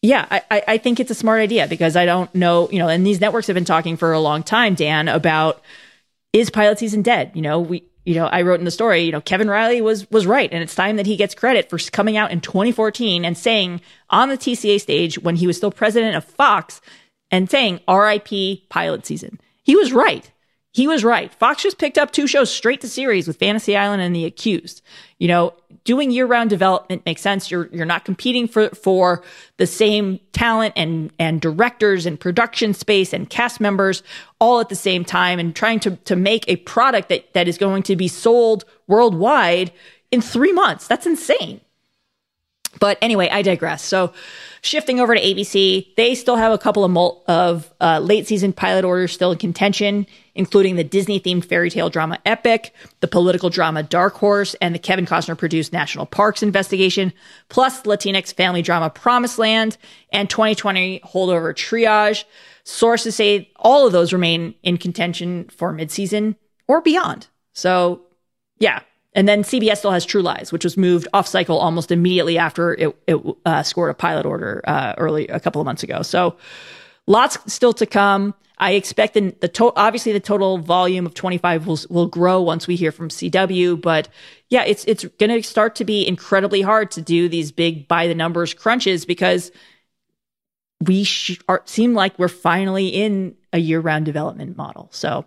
yeah, I, I think it's a smart idea because I don't know, you know, and these networks have been talking for a long time, Dan, about is pilot season dead? You know, we, you know, I wrote in the story, you know, Kevin Reilly was was right, and it's time that he gets credit for coming out in 2014 and saying on the TCA stage when he was still president of Fox and saying "R.I.P. pilot season." He was right. He was right. Fox just picked up two shows straight to series with Fantasy Island and The Accused. You know, doing year-round development makes sense. You're you're not competing for for the same talent and and directors and production space and cast members all at the same time and trying to to make a product that that is going to be sold worldwide in 3 months. That's insane. But anyway, I digress. So Shifting over to ABC, they still have a couple of, mul- of uh, late season pilot orders still in contention, including the Disney themed fairy tale drama Epic, the political drama Dark Horse, and the Kevin Costner produced National Parks investigation, plus Latinx family drama Promised Land and 2020 holdover Triage. Sources say all of those remain in contention for midseason or beyond. So, yeah, and then CBS still has True Lies, which was moved off cycle almost immediately after it, it uh, scored a pilot order uh, early a couple of months ago. So lots still to come. I expect the, the to- obviously the total volume of 25 will will grow once we hear from CW, but yeah, it's it's going to start to be incredibly hard to do these big by the numbers crunches because we sh- are, seem like we're finally in a year round development model. So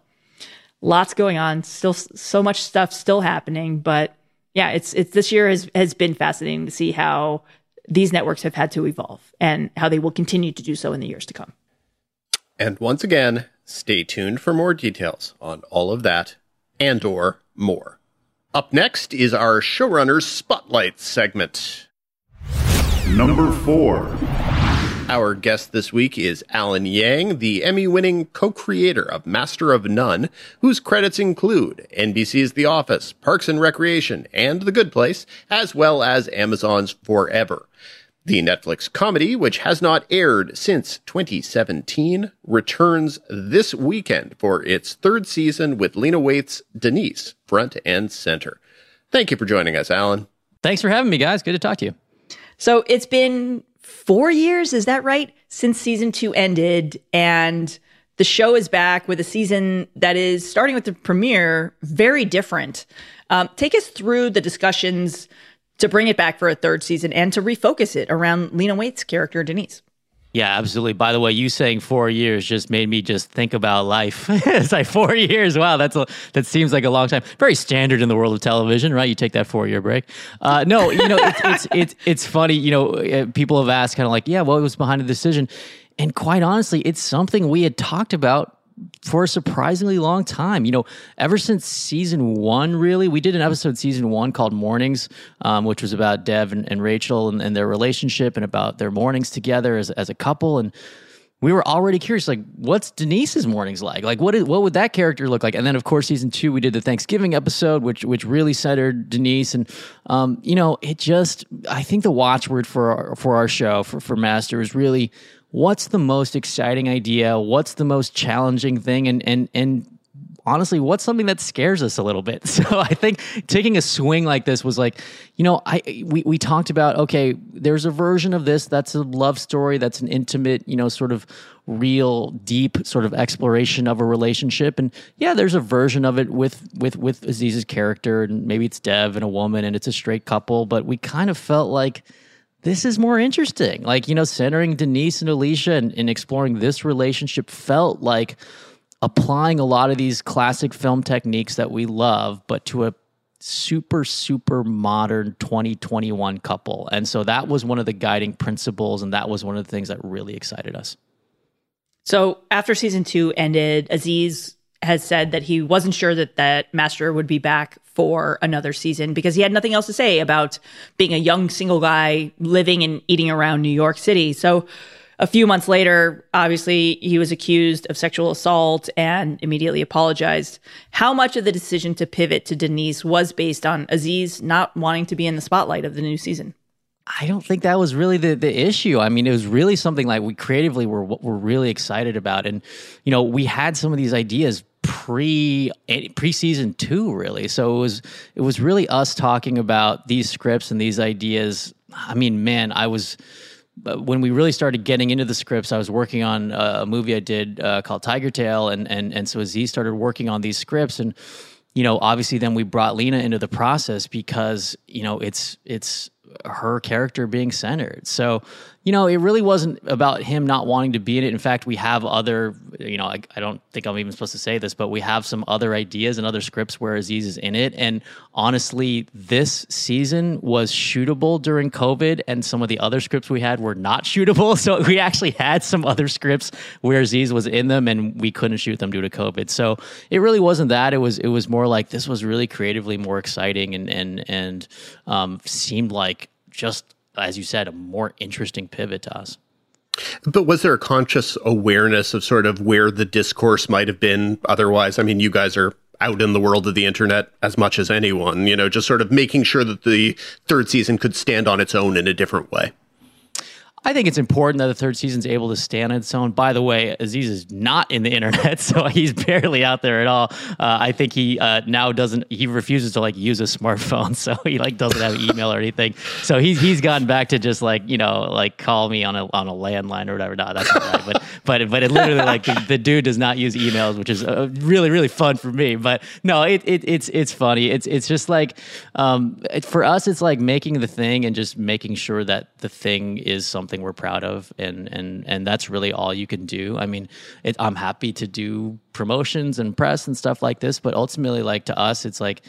lots going on, still so much stuff still happening. But yeah, it's it's this year has has been fascinating to see how these networks have had to evolve and how they will continue to do so in the years to come. And once again, stay tuned for more details on all of that and or more. Up next is our showrunners spotlight segment. Number 4. Our guest this week is Alan Yang, the Emmy winning co creator of Master of None, whose credits include NBC's The Office, Parks and Recreation, and The Good Place, as well as Amazon's Forever. The Netflix comedy, which has not aired since 2017, returns this weekend for its third season with Lena Waithe's Denise front and center. Thank you for joining us, Alan. Thanks for having me, guys. Good to talk to you. So it's been four years, is that right? Since season two ended, and the show is back with a season that is starting with the premiere very different. Um, take us through the discussions to bring it back for a third season and to refocus it around Lena Waithe's character, Denise. Yeah, absolutely. By the way, you saying four years just made me just think about life. it's like four years. Wow, that's a that seems like a long time. Very standard in the world of television, right? You take that four year break. Uh, no, you know, it's, it's it's it's funny. You know, uh, people have asked kind of like, yeah, what was behind the decision? And quite honestly, it's something we had talked about for a surprisingly long time. You know, ever since season one, really, we did an episode season one called Mornings, um, which was about Dev and, and Rachel and, and, their relationship and about their mornings together as, as a couple. And we were already curious, like, what's Denise's mornings like? Like, what is what would that character look like? And then, of course, season two, we did the Thanksgiving episode, which which really centered Denise. And um, you know, it just I think the watchword for our, for our show for for Master is really what's the most exciting idea? What's the most challenging thing? And and and honestly, what's something that scares us a little bit? So I think taking a swing like this was like, you know, I we we talked about okay, there's a version of this that's a love story, that's an intimate, you know, sort of real deep sort of exploration of a relationship and yeah there's a version of it with with with aziz's character and maybe it's dev and a woman and it's a straight couple but we kind of felt like this is more interesting. Like, you know, centering Denise and Alicia and, and, exploring this relationship felt like applying a lot of these classic film techniques that we love, but to a super, super modern 2021 couple. And so that was one of the guiding principles. And that was one of the things that really excited us. So after season two ended, Aziz has said that he wasn't sure that that master would be back for another season because he had nothing else to say about being a young single guy living and eating around New York City. So a few months later, obviously, he was accused of sexual assault and immediately apologized. How much of the decision to pivot to Denise was based on Aziz not wanting to be in the spotlight of the new season? I don't think that was really the, the issue. I mean, it was really something like we creatively were were really excited about, and you know, we had some of these ideas pre eh, pre season two, really. So it was it was really us talking about these scripts and these ideas. I mean, man, I was uh, when we really started getting into the scripts. I was working on uh, a movie I did uh, called Tiger Tail, and and and so as he started working on these scripts and you know obviously then we brought lena into the process because you know it's it's her character being centered. So, you know, it really wasn't about him not wanting to be in it. In fact, we have other, you know, I, I, don't think I'm even supposed to say this, but we have some other ideas and other scripts where Aziz is in it. And honestly, this season was shootable during COVID, and some of the other scripts we had were not shootable. So we actually had some other scripts where Aziz was in them, and we couldn't shoot them due to COVID. So it really wasn't that. It was it was more like this was really creatively more exciting and and and um, seemed like just as you said, a more interesting pivot to us. But was there a conscious awareness of sort of where the discourse might have been otherwise? I mean, you guys are out in the world of the internet as much as anyone, you know, just sort of making sure that the third season could stand on its own in a different way. I think it's important that the third season's able to stand on its own. By the way, Aziz is not in the internet, so he's barely out there at all. Uh, I think he uh, now doesn't. He refuses to like use a smartphone, so he like doesn't have email or anything. So he's he's gone back to just like you know like call me on a on a landline or whatever. No, that's not right. But but but it literally like the, the dude does not use emails, which is uh, really really fun for me. But no, it, it it's it's funny. It's it's just like um, it, for us, it's like making the thing and just making sure that the thing is something we're proud of, and and and that's really all you can do. I mean, it, I'm happy to do promotions and press and stuff like this, but ultimately, like to us, it's like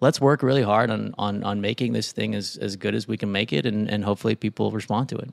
let's work really hard on on on making this thing as as good as we can make it, and and hopefully people respond to it.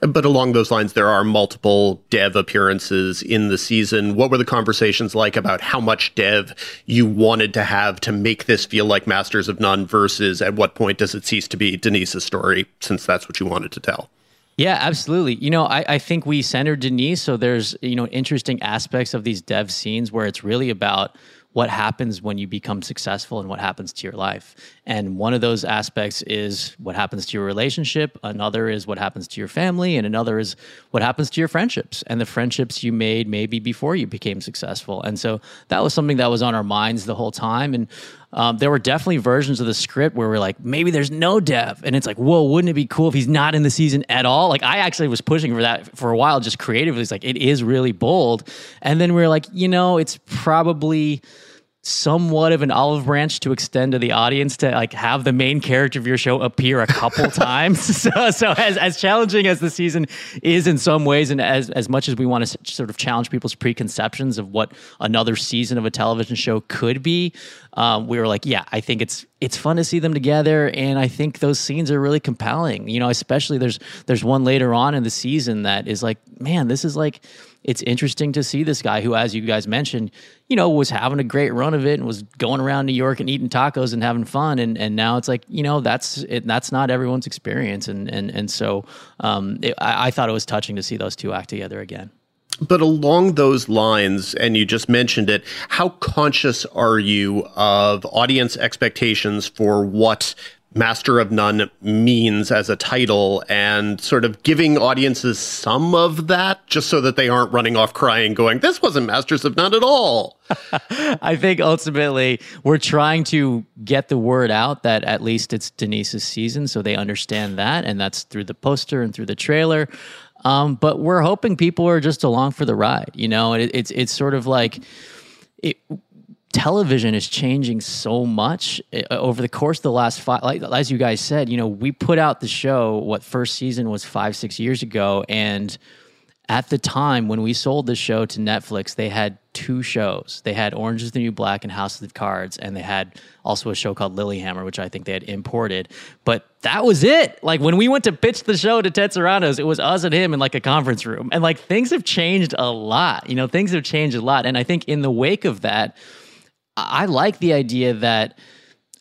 But along those lines, there are multiple dev appearances in the season. What were the conversations like about how much dev you wanted to have to make this feel like Masters of None versus at what point does it cease to be Denise's story since that's what you wanted to tell? Yeah, absolutely. You know, I, I think we centered Denise, so there's, you know, interesting aspects of these dev scenes where it's really about what happens when you become successful and what happens to your life. And one of those aspects is what happens to your relationship, another is what happens to your family, and another is what happens to your friendships and the friendships you made maybe before you became successful. And so that was something that was on our minds the whole time. And um, there were definitely versions of the script where we're like, maybe there's no Dev. And it's like, whoa, wouldn't it be cool if he's not in the season at all? Like, I actually was pushing for that for a while, just creatively. It's like, it is really bold. And then we are like, you know, it's probably somewhat of an olive branch to extend to the audience to like have the main character of your show appear a couple times. So, so as, as challenging as the season is in some ways, and as, as much as we want to sort of challenge people's preconceptions of what another season of a television show could be, um, we were like, yeah, I think it's it's fun to see them together, and I think those scenes are really compelling. You know, especially there's there's one later on in the season that is like, man, this is like it's interesting to see this guy who, as you guys mentioned, you know, was having a great run of it and was going around New York and eating tacos and having fun. And, and now it's like, you know, that's, it, that's not everyone's experience. And, and, and so um, it, I, I thought it was touching to see those two act together again. But along those lines, and you just mentioned it, how conscious are you of audience expectations for what Master of None means as a title and sort of giving audiences some of that just so that they aren't running off crying going, this wasn't Masters of None at all. I think ultimately we're trying to get the word out that at least it's Denise's season so they understand that. And that's through the poster and through the trailer. Um, but we're hoping people are just along for the ride, you know, it, it's, it's sort of like, it, television is changing so much uh, over the course of the last five like as you guys said you know we put out the show what first season was five six years ago and at the time when we sold the show to netflix they had two shows. They had orange is the new black and house of cards and they had also a show called lilyhammer which i think they had imported. But that was it. Like when we went to pitch the show to ted sarandos it was us and him in like a conference room. And like things have changed a lot. You know things have changed a lot. And i think in the wake of that I like the idea that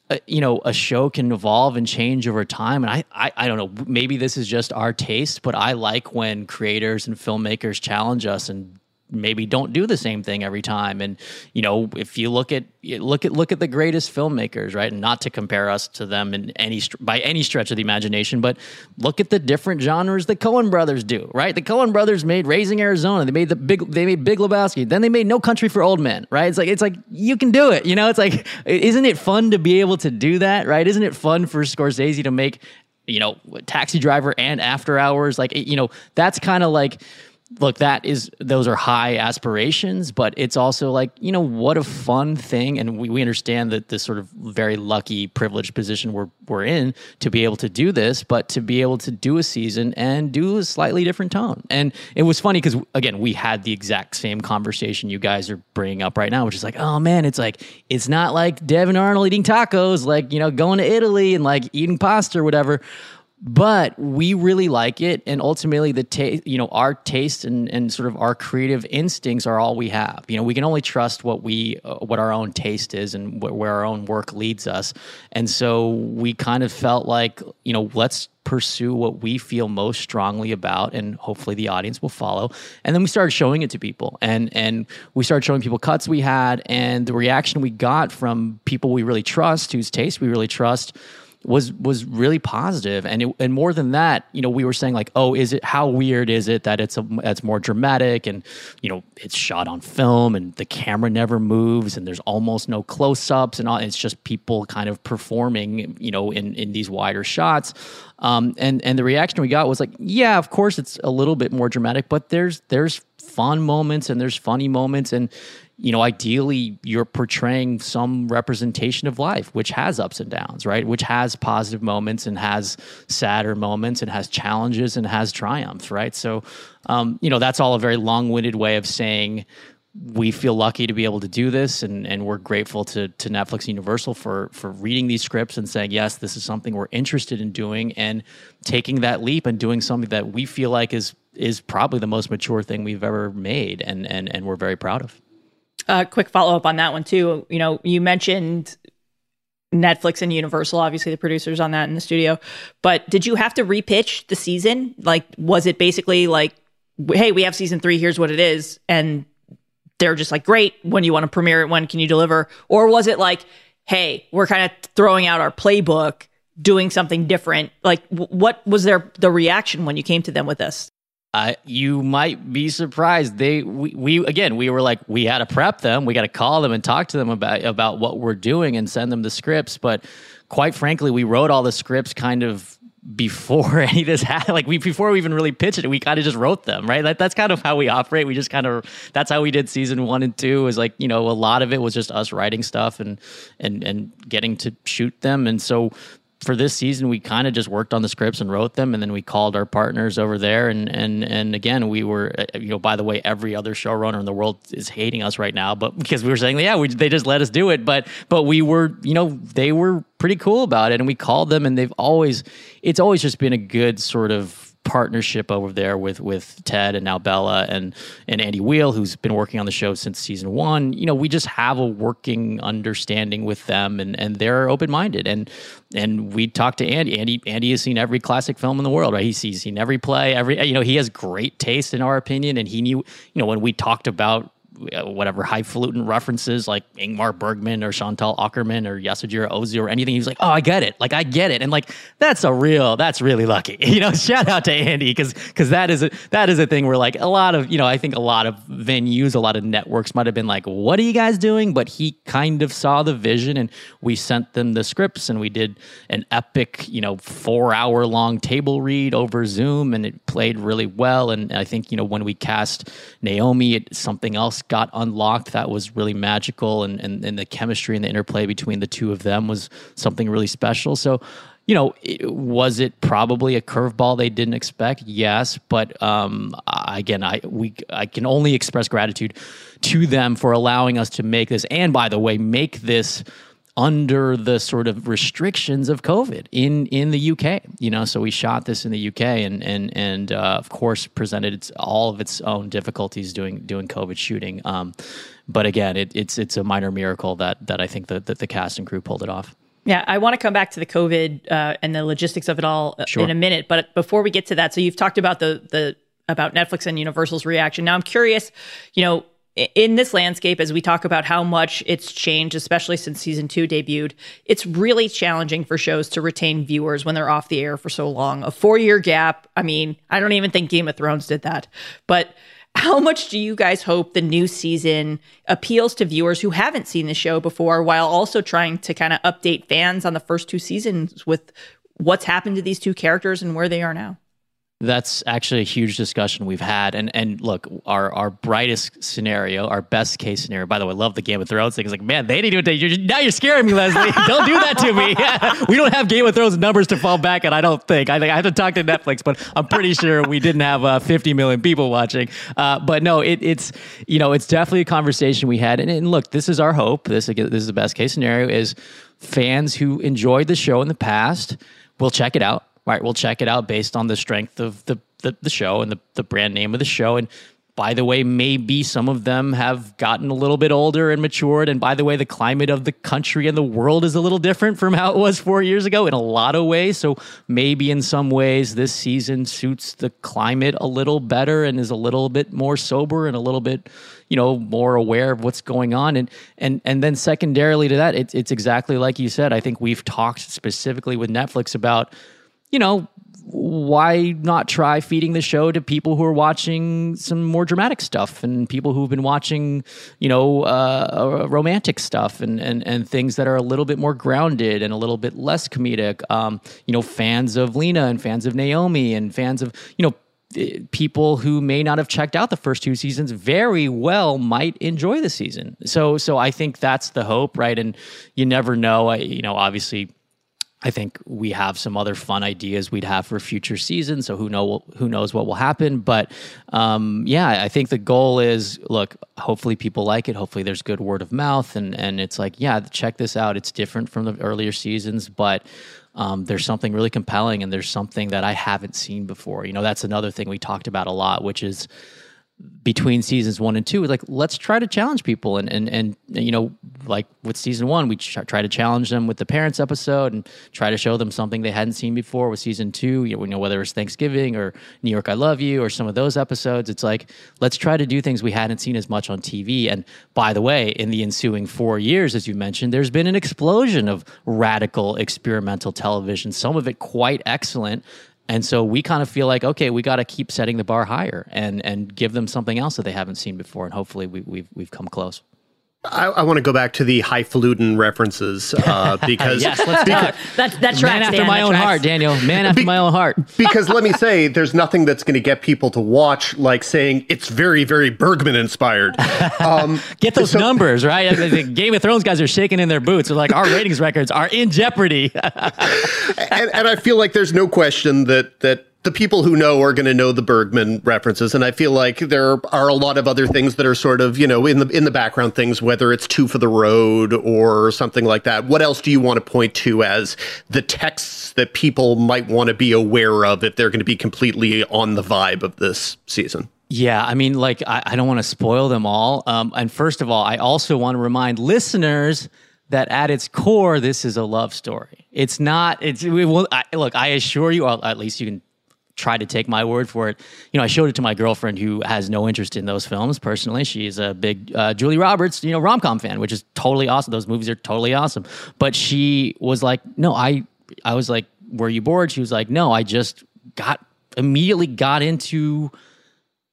uh, you know a show can evolve and change over time. And I, I i don't know maybe this is just our taste but i like when creators and filmmakers challenge us and maybe don't do the same thing every time. And you know, if you look at look at look at the greatest filmmakers, right? And not to compare us to them in any by any stretch of the imagination, but look at the different genres the Coen brothers do, right? The Coen brothers made Raising Arizona, they made the big they made Big Lebowski, then they made No Country for Old Men, right? It's like it's like you can do it, you know? It's like isn't it fun to be able to do that, right? Isn't it fun for Scorsese to make you know, taxi driver and after hours like you know, that's kind of like look that is those are high aspirations but it's also like you know what a fun thing and we, we understand that this sort of very lucky privileged position we're, we're in to be able to do this but to be able to do a season and do a slightly different tone. And it was funny because again we had the exact same conversation you guys are bringing up right now which is like oh man it's like it's not like devin arnold eating tacos like you know going to italy and like eating pasta or whatever but we really like it. And ultimately the taste you know our taste and, and sort of our creative instincts are all we have. You know we can only trust what we uh, what our own taste is and wh- where our own work leads us. And so we kind of felt like you know let's pursue what we feel most strongly about and hopefully the audience will follow. And then we started showing it to people and and we started showing people cuts we had and the reaction we got from people we really trust whose taste we really trust was was really positive. And it, and more than that you know we were saying like oh is it how weird is it that it's a that's more dramatic and you know it's shot on film and the camera never moves and there's almost no close-ups and all it's just people kind of performing you know in in these wider shots. Um, and and the reaction we got was like yeah of course it's a little bit more dramatic but there's there's fun moments and there's funny moments. And you know, ideally you're portraying some representation of life, which has ups and downs, right? Which has positive moments and has sadder moments and has challenges and has triumphs, right? So, um, you know, that's all a very long winded way of saying we feel lucky to be able to do this and, and we're grateful to, to Netflix Universal for for reading these scripts and saying, yes, this is something we're interested in doing and taking that leap and doing something that we feel like is is probably the most mature thing we've ever made and and, and we're very proud of. Uh, quick follow up on that one too. You know, you mentioned Netflix and Universal, obviously the producers on that in the studio. But did you have to repitch the season? Like, was it basically like, hey, we have season three, here's what it is, and they're just like, great, when do you want to premiere it, when can you deliver? Or was it like, hey, we're kind of throwing out our playbook, doing something different? Like, what was their the reaction when you came to them with this? Uh, you might be surprised. They we, we again we were like we had to prep them. We got to call them and talk to them about about what we're doing and send them the scripts. But quite frankly, we wrote all the scripts kind of before any of this happened. Like we before we even really pitched it, we kind of just wrote them, right? That, that's kind of how we operate. We just kind of that's how we did season one and two. Is like you know a lot of it was just us writing stuff and and and getting to shoot them. And so for this season, we kind of just worked on the scripts and wrote them, and then we called our partners over there, and and and again, we were, uh, you know, by the way, every other showrunner in the world is hating us right now, but because we were saying, yeah, we, they just let us do it, but but we were, you know, they were pretty cool about it, and we called them, and they've always, it's always just been a good sort of partnership over there with with Ted and now Bela and and Andy Wheel, who's been working on the show since season one. You know, we just have a working understanding with them, and and they're open minded. And and we talked to Andy. Andy Andy has seen every classic film in the world, right? He's, seen every play, every you know. He has great taste in our opinion, and he knew you know when we talked about Uh, whatever highfalutin references like Ingmar Bergman or Chantal Akerman or Yasujiro Ozu or anything. He was like, "Oh, I get it. Like I get it." And like that's a real, that's really lucky. You know, shout out to Andy because because that is a that is a thing where like a lot of you know I think a lot of venues, a lot of networks might have been like, "What are you guys doing?" But he kind of saw the vision, and we sent them the scripts, and we did an epic, you know, four hour long table read over Zoom, and it played really well. And I think you know when we cast Naomi, it, something else got unlocked that was really magical and, and, and the chemistry and the interplay between the two of them was something really special so you know, was it probably a curveball they didn't expect? Yes, but um, again, I we I can only express gratitude to them for allowing us to make this, and by the way, make this under the sort of restrictions of COVID in in the UK. You know, so we shot this in the UK, and and and uh, of course presented its, all of its own difficulties doing doing COVID shooting. Um, but again, it, it's it's a minor miracle that that I think that, that the cast and crew pulled it off. Yeah, I want to come back to the COVID uh, and the logistics of it all uh, sure. in a minute. But before we get to that, so you've talked about the the about Netflix and Universal's reaction. Now I'm curious, you know, in this landscape, as we talk about how much it's changed, especially since season two debuted, it's really challenging for shows to retain viewers when they're off the air for so long. A four year gap. I mean, I don't even think Game of Thrones did that. But how much do you guys hope the new season appeals to viewers who haven't seen the show before while also trying to kind of update fans on the first two seasons with what's happened to these two characters and where they are now? That's actually a huge discussion we've had. And and look, our our brightest scenario, our best case scenario. By the way, I love the Game of Thrones thing. It's like, man, they didn't even. You're, now you're scaring me, Leslie. don't do that to me. we don't have Game of Thrones numbers to fall back on. I don't think. I think I have to talk to Netflix, but I'm pretty sure we didn't have uh, 50 million people watching. Uh, but no, it, it's you know it's definitely a conversation we had. And, and look, this is our hope. This this is the best case scenario. Is fans who enjoyed the show in the past will check it out right, we'll check it out based on the strength of the, the, the show and the, the brand name of the show. And by the way, maybe some of them have gotten a little bit older and matured. And by the way, the climate of the country and the world is a little different from how it was four years ago in a lot of ways. So maybe in some ways, this season suits the climate a little better and is a little bit more sober and a little bit, you know, more aware of what's going on. And and and then secondarily to that, it's exactly like you said. I think we've talked specifically with Netflix about you know, why not try feeding the show to people who are watching some more dramatic stuff and people who've been watching, you know, uh, romantic stuff and, and, and things that are a little bit more grounded and a little bit less comedic. Um, you know, fans of Lena and fans of Naomi and fans of, you know, eh, people who may not have checked out the first two seasons very well might enjoy the season. So, so I think that's the hope, right? And you never know. I, you know, obviously I think we have some other fun ideas we'd have for future seasons. So who know who knows what will happen? But um, yeah, I think the goal is look. Hopefully, people like it. Hopefully, there's good word of mouth, and and it's like yeah, check this out. It's different from the earlier seasons, but um, there's something really compelling, and there's something that I haven't seen before. You know, that's another thing we talked about a lot, which is between seasons one and two, like let's try to challenge people, and and and you know, like with season one, we try to challenge them with the parents episode and try to show them something they hadn't seen before. With season two, you know, know whether it's Thanksgiving or New York, I Love You, or some of those episodes, it's like let's try to do things we hadn't seen as much on TV. And by the way, in the ensuing four years, as you mentioned, there's been an explosion of radical experimental television. Some of it quite excellent and so we kind of feel like, okay, we got to keep setting the bar higher and and give them something else that they haven't seen before, and hopefully we, we've we've come close. I, I want to go back to the highfalutin references uh, because yes, let's that, that, that's right. Man after Dan, my that own tracks. heart, Daniel. Man after Be- my own heart. because let me say, there's nothing that's going to get people to watch like saying it's very, very Bergman inspired. Um, Get those so- numbers right. The Game of Thrones guys are shaking in their boots. They're like, our ratings records are in jeopardy. and, and I feel like there's no question that that the people who know are going to know the Bergman references, and I feel like there are a lot of other things that are sort of you know in the in the background things, whether it's Two for the Road or something like that. What else do you want to point to as the texts that people might want to be aware of if they're going to be completely on the vibe of this season? Yeah, I mean, like, I, I don't want to spoil them all. Um, and first of all, I also want to remind listeners that at its core, this is a love story. It's not. It's will. I, look, I assure you, or at least you can try to take my word for it. You know, I showed it to my girlfriend who has no interest in those films personally. She's a big uh, Julie Roberts, you know, rom com fan, which is totally awesome. Those movies are totally awesome. But she was like, no, I, I was like, were you bored? She was like, no, I just got immediately got into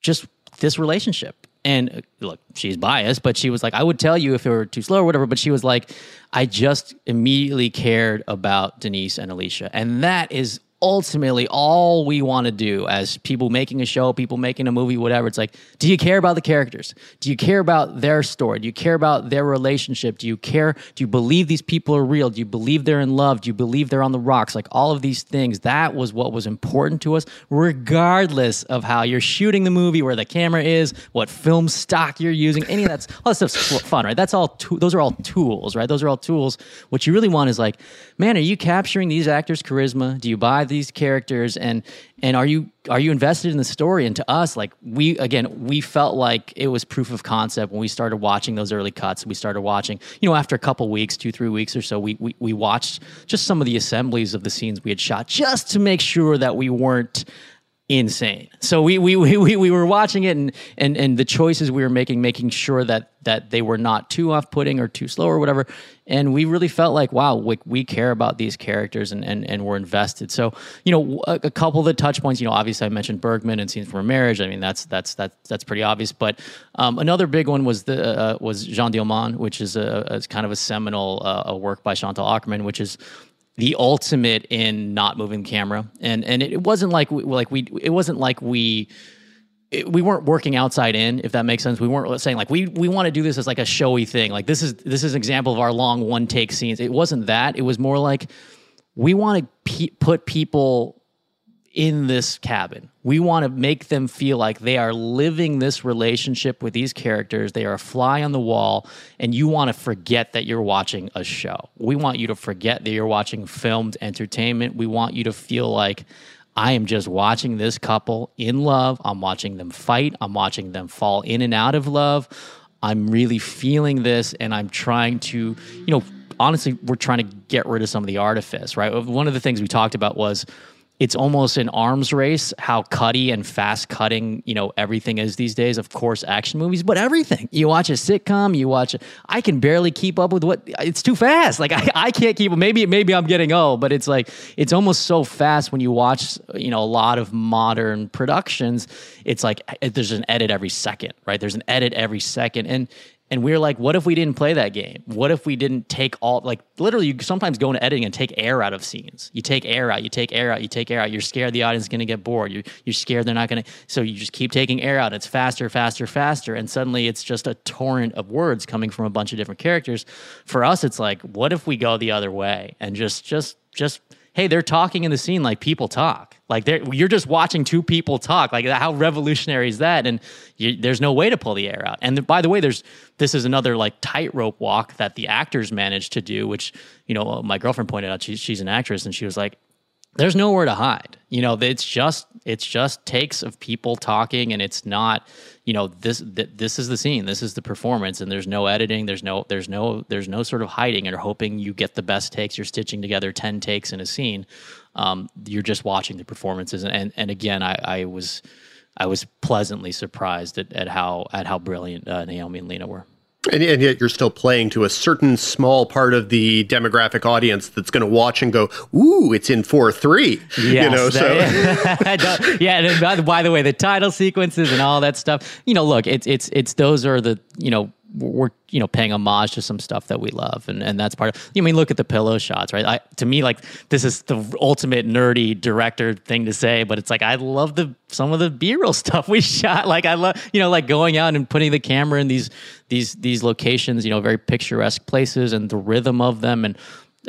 just this relationship. And uh, look, she's biased, but she was like, I would tell you if it were too slow or whatever. But she was like, I just immediately cared about Denise and Alicia. And that is ultimately all we want to do as people making a show, people making a movie, whatever. It's like, do you care about the characters? Do you care about their story? Do you care about their relationship? Do you care? Do you believe these people are real? Do you believe they're in love? Do you believe they're on the rocks? Like all of these things, that was what was important to us, regardless of how you're shooting the movie, where the camera is, what film stock you're using, any of that's all that stuff's fun, right? That's all. To- those are all tools, right? Those are all tools. What you really want is like, man, are you capturing these actors' charisma? Do you buy these characters and and are you are you invested in the story? And to us like we again we felt like it was proof of concept when we started watching those early cuts. We started watching you know after a couple weeks two three weeks or so we, we we watched just some of the assemblies of the scenes we had shot just to make sure that we weren't insane. So we we, we we were watching it and and and the choices we were making, making sure that that they were not too off putting or too slow or whatever. And we really felt like, wow, we, we care about these characters and, and and we're invested. So you know, a, a couple of the touch points. You know, obviously I mentioned Bergman and Scenes from a Marriage. I mean, that's that's that's that's pretty obvious. But um, another big one was the uh, was Jeanne Dielman, which is a, a kind of a seminal uh, a work by Chantal Akerman, which is the ultimate in not moving camera. And and it wasn't like we, like we it wasn't like we it, we weren't working outside in if that makes sense. We weren't saying like we we want to do this as like a showy thing. Like this is this is an example of our long one take scenes. It wasn't that. It was more like we want to pe- put people in this cabin. We want to make them feel like they are living this relationship with these characters. They are a fly on the wall, and you want to forget that you're watching a show. We want you to forget that you're watching filmed entertainment. We want you to feel like I am just watching this couple in love. I'm watching them fight. I'm watching them fall in and out of love. I'm really feeling this, and I'm trying to, you know, honestly, we're trying to get rid of some of the artifice, right? One of the things we talked about was it's almost an arms race how cutty and fast cutting you know everything is these days. Of course action movies but everything. You watch a sitcom you watch i can barely keep up with what it's too fast. Like i, I can't keep maybe maybe i'm getting old but it's like it's almost so fast when you watch you know a lot of modern productions it's like there's an edit every second right? There's an edit every second. And and we are like, what if we didn't play that game? What if we didn't take all, like, literally, you sometimes go into editing and take air out of scenes. You take air out, you take air out, you take air out. You're scared the audience is going to get bored. You're, you're scared they're not going to, so you just keep taking air out. It's faster, faster, faster. And suddenly it's just a torrent of words coming from a bunch of different characters. For us, it's like, what if we go the other way and just, just, just hey, they're talking in the scene like people talk. Like you're just watching two people talk. Like how revolutionary is that? And you, there's no way to pull the air out. And by the way, there's this is another like tightrope walk that the actors managed to do, which you know my girlfriend pointed out. She, she's an actress, and she was like, "There's nowhere to hide. You know, it's just it's just takes of people talking, and it's not." You know this th- this is the scene, this is the performance, and there's no editing, there's no there's no there's no sort of hiding or hoping you get the best takes. You're stitching together ten takes in a scene um, you're just watching the performances. And and, and again, I, I was I was pleasantly surprised at, at how at how brilliant uh, Naomi and Lena were. And, and, yet you're still playing to a certain small part of the demographic audience that's going to watch and go, "Ooh, it's in four three." Yes, you know, that, so yeah. And by, by the way, the title sequences and all that stuff. You know, look, it's it's it's those are the you know we're you know paying homage to some stuff that we love and, and that's part of you I mean look at the pillow shots right? I, to me like this is the ultimate nerdy director thing to say but it's like I love the some of the b-roll stuff we shot. Like I love you know like going out and putting the camera in these these these locations you know very picturesque places and the rhythm of them and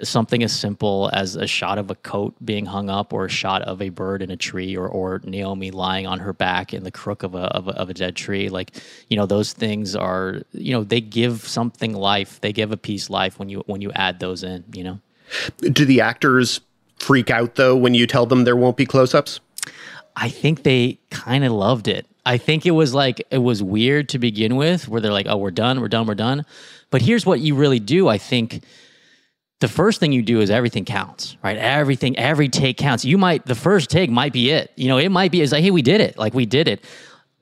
something as simple as a shot of a coat being hung up or a shot of a bird in a tree or, or Naomi lying on her back in the crook of a, of a, of a dead tree. Like, you know, those things are, you know, they give something life. They give a piece life when you, when you add those in, you know? Do the actors freak out though when you tell them there won't be close ups? I think they kind of loved it. I think it was like, it was weird to begin with where they're like, oh, we're done, we're done, we're done. But here's what you really do. I think, the first thing you do is everything counts, right? Everything, every take counts. You might, the first take might be it. You know, it might be, it's like, hey, we did it. Like, we did it.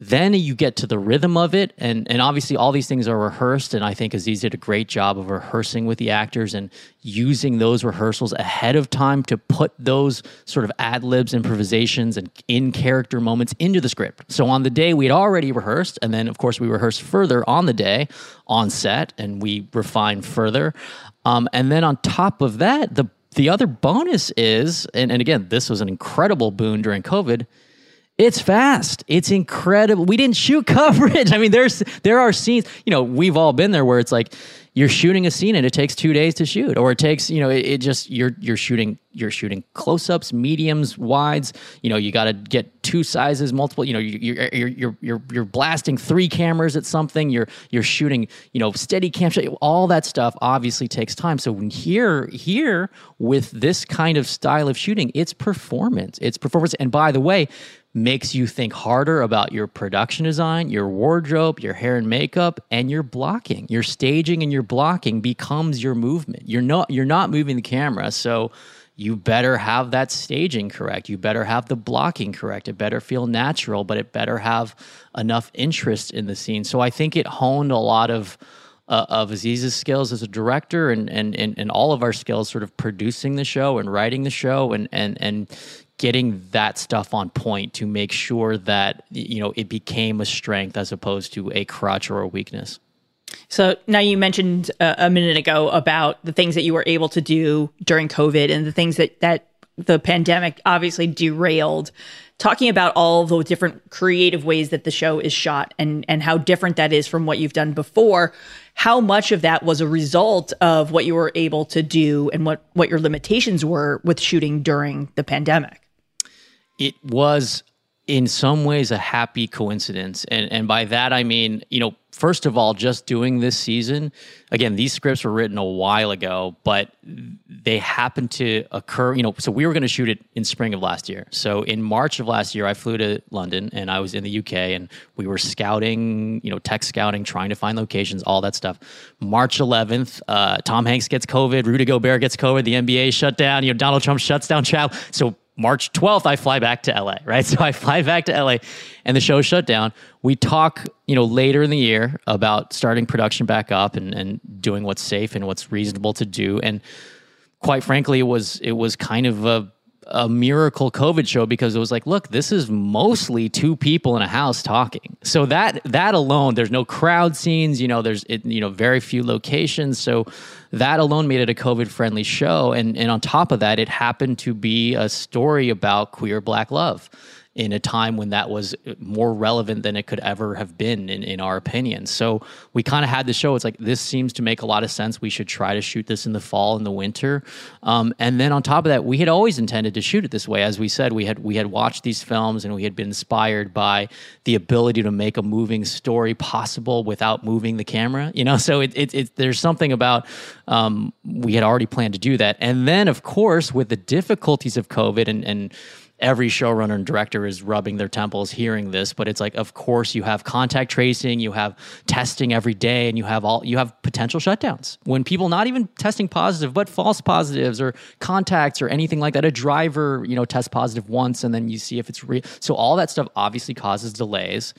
Then you get to the rhythm of it. And, and obviously, all these things are rehearsed. And I think Aziz did a great job of rehearsing with the actors and using those rehearsals ahead of time to put those sort of ad libs, improvisations, and in character moments into the script. So on the day, we had already rehearsed. And then, of course, we rehearsed further on the day on set and we refined further. Um, and then on top of that, the the other bonus is, and, and again, this was an incredible boon during COVID. It's fast. It's incredible. We didn't shoot coverage. I mean, there's there are scenes. You know, we've all been there where it's like you're shooting a scene and it takes two days to shoot, or it takes you know it, it just you're you're shooting you're shooting close ups, mediums, wides. You know, you got to get two sizes, multiple. You know, you're, you're you're you're you're blasting three cameras at something. You're you're shooting you know steady cam shot. All that stuff obviously takes time. So here here with this kind of style of shooting, it's performance. It's performance. And by the way, makes you think harder about your production design, your wardrobe, your hair and makeup, and your blocking. Your staging and your blocking becomes your movement. You're not you're not moving the camera, so you better have that staging correct. You better have the blocking correct. It better feel natural, but it better have enough interest in the scene. So I think it honed a lot of uh, of Aziz's skills as a director and, and and and all of our skills sort of producing the show and writing the show and and and getting that stuff on point to make sure that you know it became a strength as opposed to a crutch or a weakness. So now you mentioned uh, a minute ago about the things that you were able to do during COVID and the things that that the pandemic obviously derailed. Talking about all the different creative ways that the show is shot and and how different that is from what you've done before. How much of that was a result of what you were able to do and what what your limitations were with shooting during the pandemic? It was in some ways a happy coincidence. And and by that I mean, you know, first of all, just doing this season, again, these scripts were written a while ago, but they happened to occur, you know, so we were going to shoot it in spring of last year. So in March of last year, I flew to London and I was in the UK and we were scouting, you know, tech scouting, trying to find locations, all that stuff. March 11th, uh, Tom Hanks gets COVID, Rudy Gobert gets COVID, the NBA shut down, you know, Donald Trump shuts down travel. So March 12th, I fly back to LA, right? So I fly back to LA and the show shut down. We talk, you know, later in the year about starting production back up and, and doing what's safe and what's reasonable to do. And quite frankly, it was it was kind of a a miracle COVID show because it was like, look, this is mostly two people in a house talking. So that that alone, there's no crowd scenes. You know, there's it, you know very few locations. So that alone made it a COVID friendly show. And and on top of that, it happened to be a story about queer black love in a time when that was more relevant than it could ever have been, in, in our opinion. So we kind of had the show. It's like, this seems to make a lot of sense. We should try to shoot this in the fall and the winter. Um, and then on top of that, we had always intended to shoot it this way. As we said, we had we had watched these films and we had been inspired by the ability to make a moving story possible without moving the camera. You know, so it, it, it there's something about um, we had already planned to do that. And then, of course, with the difficulties of COVID and and every showrunner and director is rubbing their temples hearing this but it's like of course you have contact tracing you have testing every day and you have all you have potential shutdowns. When people not even testing positive but false positives or contacts or anything like that a driver you know test positive once and then you see if it's real. So all that stuff obviously causes delays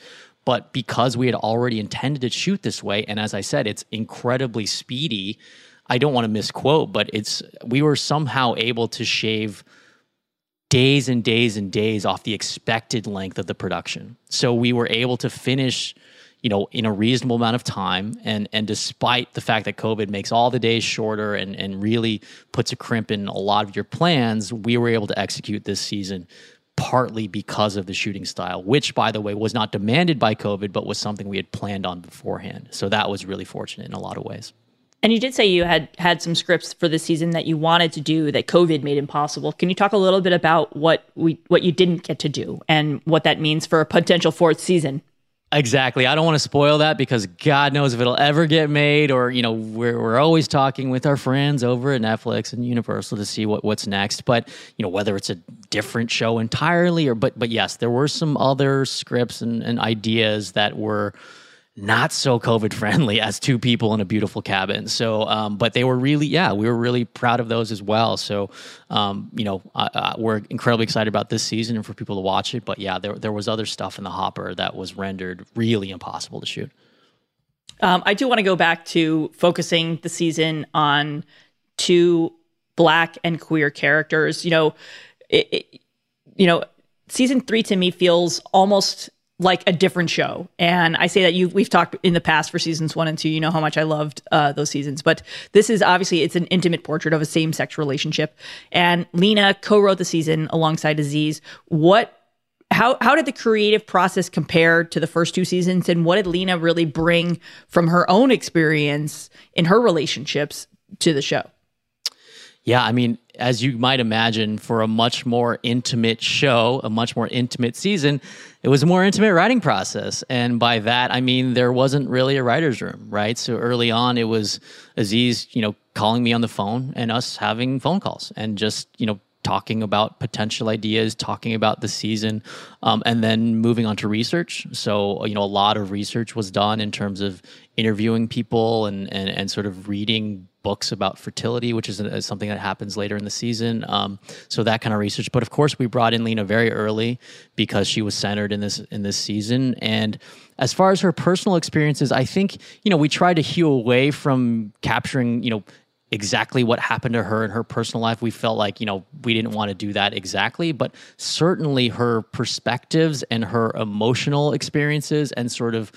but because we had already intended to shoot this way and as i said it's incredibly speedy i don't want to misquote but it's we were somehow able to shave days and days and days off the expected length of the production. So we were able to finish, you know, in a reasonable amount of time. And and despite the fact that COVID makes all the days shorter and, and really puts a crimp in a lot of your plans, we were able to execute this season partly because of the shooting style, which by the way was not demanded by COVID, but was something we had planned on beforehand. So that was really fortunate in a lot of ways. And you did say you had had some scripts for the season that you wanted to do that COVID made impossible. Can you talk a little bit about what we what you didn't get to do and what that means for a potential fourth season? Exactly. I don't want to spoil that because God knows if it'll ever get made, or you know, we're we're always talking with our friends over at Netflix and Universal to see what what's next. But you know, whether it's a different show entirely, or but but yes, there were some other scripts and, and ideas that were not so COVID friendly as two people in a beautiful cabin. So, um, but they were really, yeah, we were really proud of those as well. So, um, you know, uh, uh, we're incredibly excited about this season and for people to watch it. But yeah, there there was other stuff in the hopper that was rendered really impossible to shoot. Um, I do want to go back to focusing the season on two black and queer characters. You know, it, it, you know, season three to me feels almost like a different show. And I say that you we've talked in the past for seasons one and two. You know how much I loved uh, those seasons, but this is obviously it's an intimate portrait of a same sex relationship. And Lena co-wrote the season alongside Aziz. What? How, how did the creative process compare to the first two seasons and what did Lena really bring from her own experience in her relationships to the show? Yeah, I mean, as you might imagine, for a much more intimate show, a much more intimate season, it was a more intimate writing process. And by that, I mean, there wasn't really a writer's room, right? So early on, it was Aziz, you know, calling me on the phone and us having phone calls and just, you know, talking about potential ideas, talking about the season, um, and then moving on to research. So, you know, a lot of research was done in terms of interviewing people and, and, and sort of reading books about fertility, which is, is something that happens later in the season. Um, so that kind of research. But of course, we brought in Lena very early because she was centered in this in this season. And as far as her personal experiences, I think you know we tried to hew away from capturing you know exactly what happened to her in her personal life. We felt like, you know, we didn't want to do that exactly, but certainly her perspectives and her emotional experiences and sort of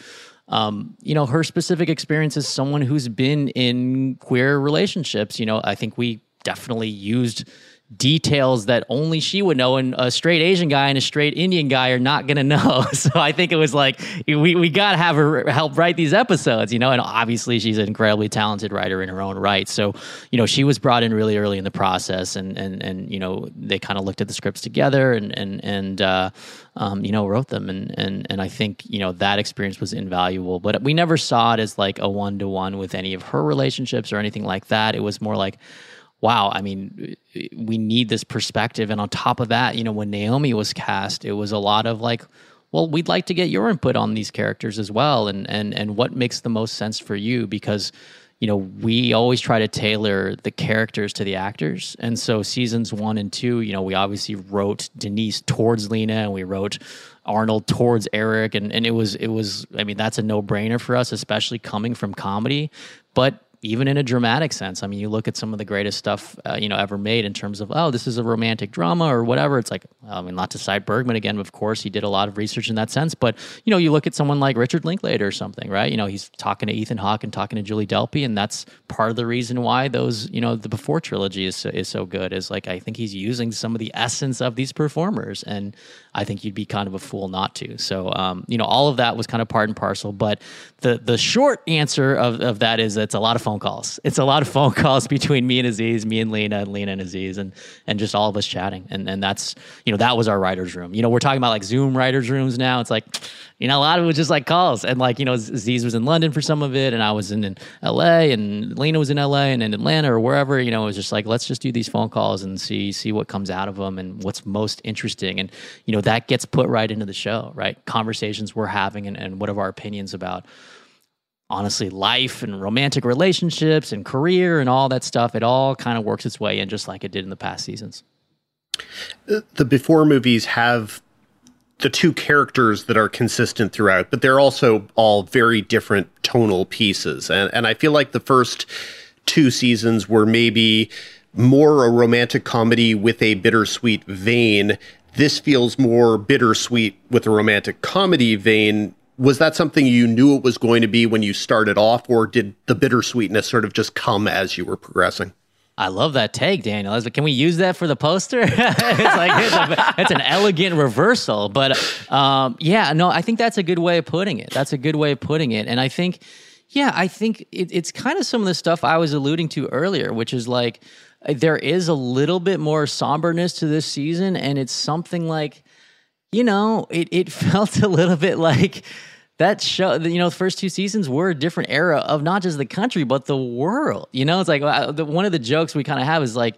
um, you know, her specific experience as someone who's been in queer relationships, you know, I think we definitely used details that only she would know and a straight asian guy and a straight indian guy are not going to know. So i think it was like we, we got to have her help write these episodes you know and obviously she's an incredibly talented writer in her own right. So you know she was brought in really early in the process and and and you know they kind of looked at the scripts together and and and uh, um, you know wrote them. And and and i think you know that experience was invaluable but we never saw it as like a one-to-one with any of her relationships or anything like that. It was more like wow, I mean, we need this perspective. And on top of that, you know, when Naomi was cast, it was a lot of like, well, we'd like to get your input on these characters as well, and and and what makes the most sense for you because. You know, we always try to tailor the characters to the actors. And so, seasons one and two, you know, we obviously wrote Denise towards Lena and we wrote Arnold towards Eric. And, and it was, it was, I mean, that's a no brainer for us, especially coming from comedy. But even in a dramatic sense. I mean, you look at some of the greatest stuff uh, you know ever made in terms of oh, this is a romantic drama or whatever. It's like I mean, not to cite Bergman again, of course, he did a lot of research in that sense. But you know, you look at someone like Richard Linklater or something, right? You know, he's talking to Ethan Hawke and talking to Julie Delpy, and that's part of the reason why those you know the Before trilogy is so, is so good. Is like I think he's using some of the essence of these performers, and I think you'd be kind of a fool not to. So um, you know, all of that was kind of part and parcel. But the the short answer of, of that is it's a lot of phone calls. It's a lot of phone calls between me and Aziz, me and Lena, and Lena and Aziz, and and just all of us chatting. And and that's you know that was our writers' room. You know, we're talking about like Zoom writers' rooms now. It's like you know a lot of it was just like calls, and like you know Aziz was in London for some of it, and I was in, in L.A. and Lena was in L.A. and in Atlanta or wherever. You know, it was just like let's just do these phone calls and see see what comes out of them and what's most interesting. And you know that gets put right into the show, right? Conversations we're having and, and what are our opinions about honestly life and romantic relationships and career and all that stuff it all kind of works its way in just like it did in the past seasons. Uh, the before movies have the two characters that are consistent throughout but they're also all very different tonal pieces. And and I feel like the first two seasons were maybe more a romantic comedy with a bittersweet vein. This feels more bittersweet with a romantic comedy vein was that something you knew it was going to be when you started off, or did the bittersweetness sort of just come as you were progressing? I love that take, Daniel. Like, can we use that for the poster? it's like it's, a, it's, an elegant reversal, but um, yeah, no, I think that's a good way of putting it. That's a good way of putting it, and I think, yeah, I think it, it's kind of some of the stuff I was alluding to earlier, which is like there is a little bit more somberness to this season, and it's something like you know, it, it felt a little bit like that show, you know, the first two seasons were a different era of not just the country, but the world. You know, it's like uh, one of the jokes we kind of have is like,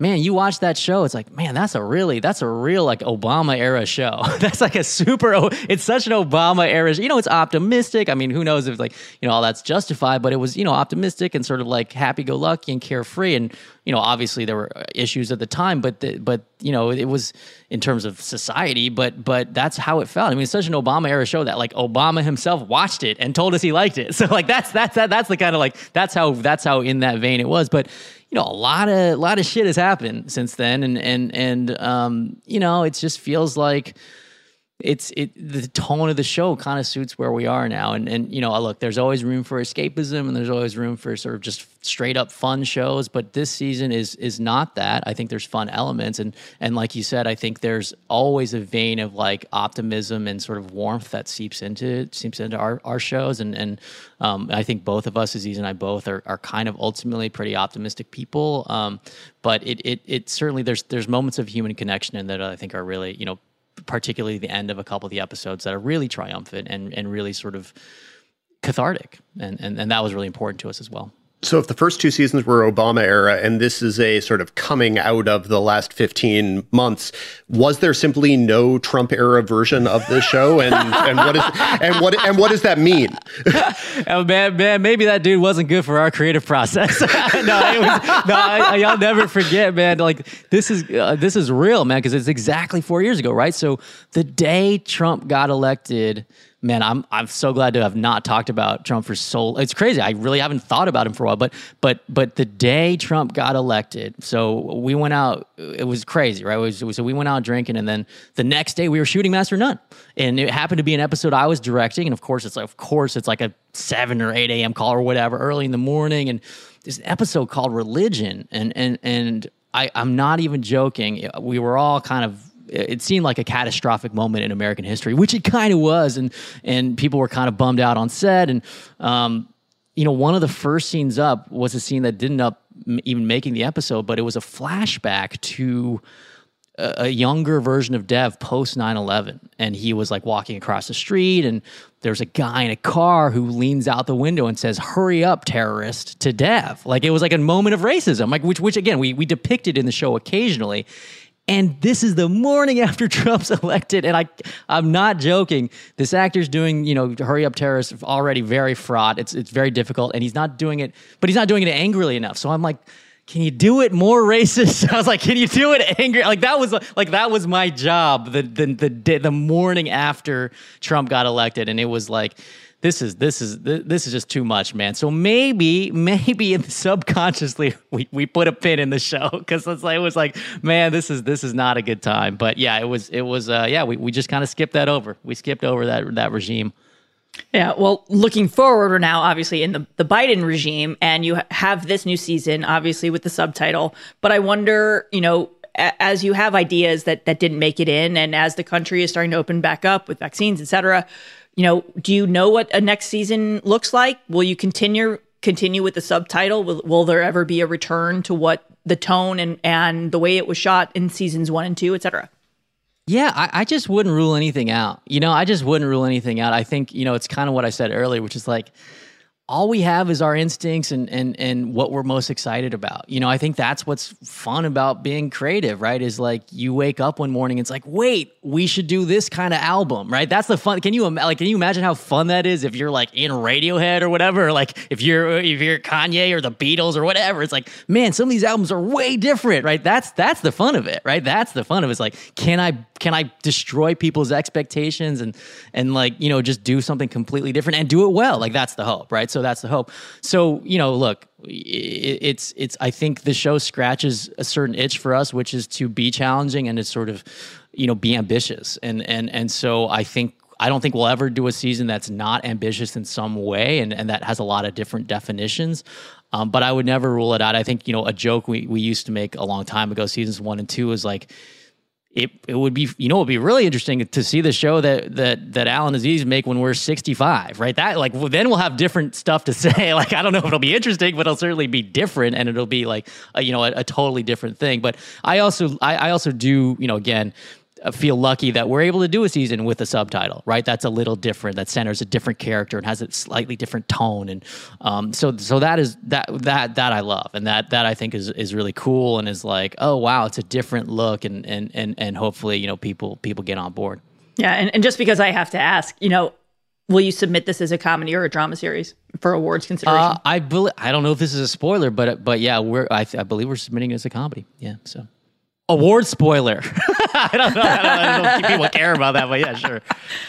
man, you watch that show, it's like, man, that's a really, that's a real like Obama era show. that's like a super, it's such an Obama era. You know, it's optimistic. I mean, who knows if like, you know, all that's justified, but it was, you know, optimistic and sort of like happy go lucky and carefree. And, you know, obviously there were issues at the time, but, the, but, you know, it was in terms of society, but, but that's how it felt. I mean, it's such an Obama era show that like Obama himself watched it and told us he liked it. So like, that's, that's, that, that's the kind of like, that's how, that's how in that vein it was. But, you know, a lot of a lot of shit has happened since then, and and and um, you know, it just feels like it's it the tone of the show kind of suits where we are now. And and you know look there's always room for escapism and there's always room for sort of just straight up fun shows but this season is is not that. I think there's fun elements and and like you said i think there's always a vein of like optimism and sort of warmth that seeps into seeps into our, our shows. And and um, i think both of us aziz and i both are, are kind of ultimately pretty optimistic people. Um, but it, it it certainly there's there's moments of human connection in that i think are really you know particularly the end of a couple of the episodes that are really triumphant and and really sort of cathartic. And and, and that was really important to us as well so if the first two seasons were Obama era and this is a sort of coming out of the last 15 months, was there simply no Trump era version of this show? And, and what is and what and what does that mean? oh, man, man, maybe that dude wasn't good for our creative process. no, was, no, I, y'all never forget, man. Like this is uh, this is real, man, because it's exactly four years ago, right? So the day Trump got elected, man, I'm I'm so glad to have not talked about Trump for so. It's crazy. I really haven't thought about him for a while. But but but the day Trump got elected, so we went out. It was crazy, right? Was, so we went out drinking, and then the next day we were shooting Master None, and it happened to be an episode I was directing. And of course, it's like, of course it's like a seven or eight a.m. call or whatever, early in the morning, and this episode called Religion, and and and I, I'm not even joking. We were all kind of it seemed like a catastrophic moment in American history, which it kind of was, and and people were kind of bummed out on set. And um, you know, one of the first scenes up was a scene that didn't up even making the episode, but it was a flashback to a, a younger version of Dev post 9/11, and he was like walking across the street, and there's a guy in a car who leans out the window and says, "Hurry up, terrorist!" to Dev. Like it was like a moment of racism, like which which again we we depicted in the show occasionally and this is the morning after Trump's elected. And I, I'm not joking. This actor's doing, you know, hurry up terrorists already very fraught. It's, it's very difficult. And he's not doing it, but he's not doing it angrily enough. So I'm like, can you do it more racist? I was like, can you do it angry? Like that was like that was my job the the the the morning after Trump got elected, and it was like. This is this is this is just too much, man. So maybe maybe subconsciously we, we put a pin in the show because it was like, man, this is this is not a good time. But yeah, it was it was uh, yeah we, we just kind of skipped that over. We skipped over that that regime. Yeah, well, looking forward, we're now obviously in the, the Biden regime, and you have this new season, obviously with the subtitle. But I wonder, you know, as you have ideas that that didn't make it in, and as the country is starting to open back up with vaccines, et cetera, you know, do you know what a next season looks like? Will you continue continue with the subtitle? Will, will there ever be a return to what the tone and and the way it was shot in seasons one and two, et cetera? Yeah, I, I, just wouldn't rule anything out. You know, I just wouldn't rule anything out. I think, you know, it's kind of what I said earlier, which is like, all we have is our instincts and and and what we're most excited about. You know, I think that's what's fun about being creative, right? Is like you wake up one morning, and it's like, wait, we should do this kind of album, right? That's the fun. Can you like? Can you imagine how fun that is if you're like in Radiohead or whatever, like if you're if you're Kanye or the Beatles or whatever? It's like, man, some of these albums are way different, right? That's that's the fun of it, right? That's the fun of it. It's like, can I can I destroy people's expectations and and like you know just do something completely different and do it well? Like that's the hope, right? So that's the hope. So you know, look, it's it's. I think the show scratches a certain itch for us, which is to be challenging and to sort of you know be ambitious and and and so I think I don't think we'll ever do a season that's not ambitious in some way and, and that has a lot of different definitions. Um, but I would never rule it out. I think, you know, a joke we, we used to make a long time ago, seasons one and two, is like, it it would be you know it would be really interesting to see the show that that that Alan Aziz make when we're 65 right? That like well, then we'll have different stuff to say. Like I don't know if it'll be interesting but it'll certainly be different and it'll be like a, you know a, a, totally different thing. But I also I, I also do you know again feel lucky that we're able to do a season with a subtitle, right? That's a little different. That centers a different character and has a slightly different tone, and um, so so that is that that that I love, and that that I think is is really cool, and is like, oh wow, it's a different look, and and and and hopefully you know people people get on board. Yeah, and, and just because I have to ask, you know, will you submit this as a comedy or a drama series for awards consideration? Uh, I believe I don't know if this is a spoiler, but but yeah, we're I, I believe we're submitting it as a comedy. Yeah, so award spoiler. I, don't know, I, don't, I don't know if people care about that, but yeah, sure.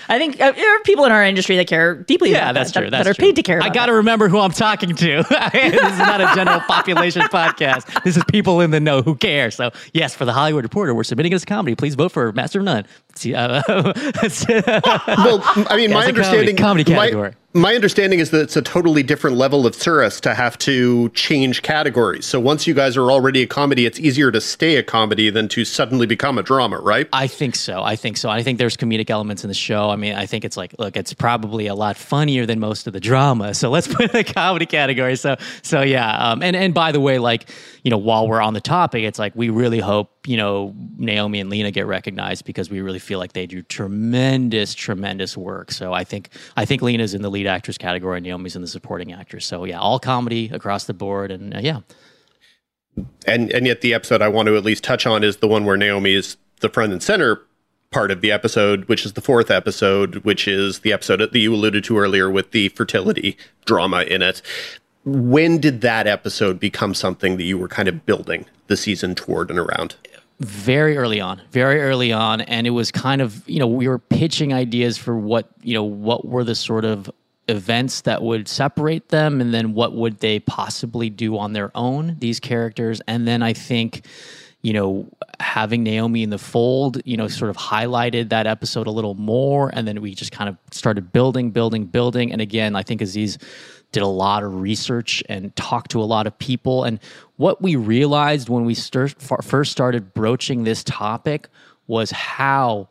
I think uh, there are people in our industry that care deeply yeah, about that's that, true. That's that, are true. paid to care I got to remember who I'm talking to. this is not a general population podcast. This is people in the know who care. So, yes, for the Hollywood Reporter, we're submitting as a comedy. Please vote for Master of None. Uh, well, I mean, my understanding comedy, comedy category. My, my understanding is that it's a totally different level of tourist to have to change categories. So once you guys are already a comedy, it's easier to stay a comedy than to suddenly become a drama, right? I think so. I think so. I think there's comedic elements in the show. I mean, I think it's like, look, it's probably a lot funnier than most of the drama. So let's put it in the comedy category. So, so yeah. Um, and and by the way, like you know, while we're on the topic, it's like we really hope you know Naomi and Lena get recognized because we really feel like they do tremendous, tremendous work. So I think I think Lena's in the lead actress category, Naomi's in the supporting actress. So yeah, all comedy across the board, and uh, yeah. And and yet the episode I want to at least touch on is the one where Naomi is the front and center part of the episode, which is the fourth episode, which is the episode that you alluded to earlier with the fertility drama in it. When did that episode become something that you were kind of building the season toward and around? Very early on very early on and it was kind of you know we were pitching ideas for what you know what were the sort of events that would separate them and then what would they possibly do on their own these characters. And then i think you know having naomi in the fold you know sort of highlighted that episode a little more and then we just kind of started building building building. And again i think aziz did a lot of research and talked to a lot of people. And what we realized when we first started broaching this topic was how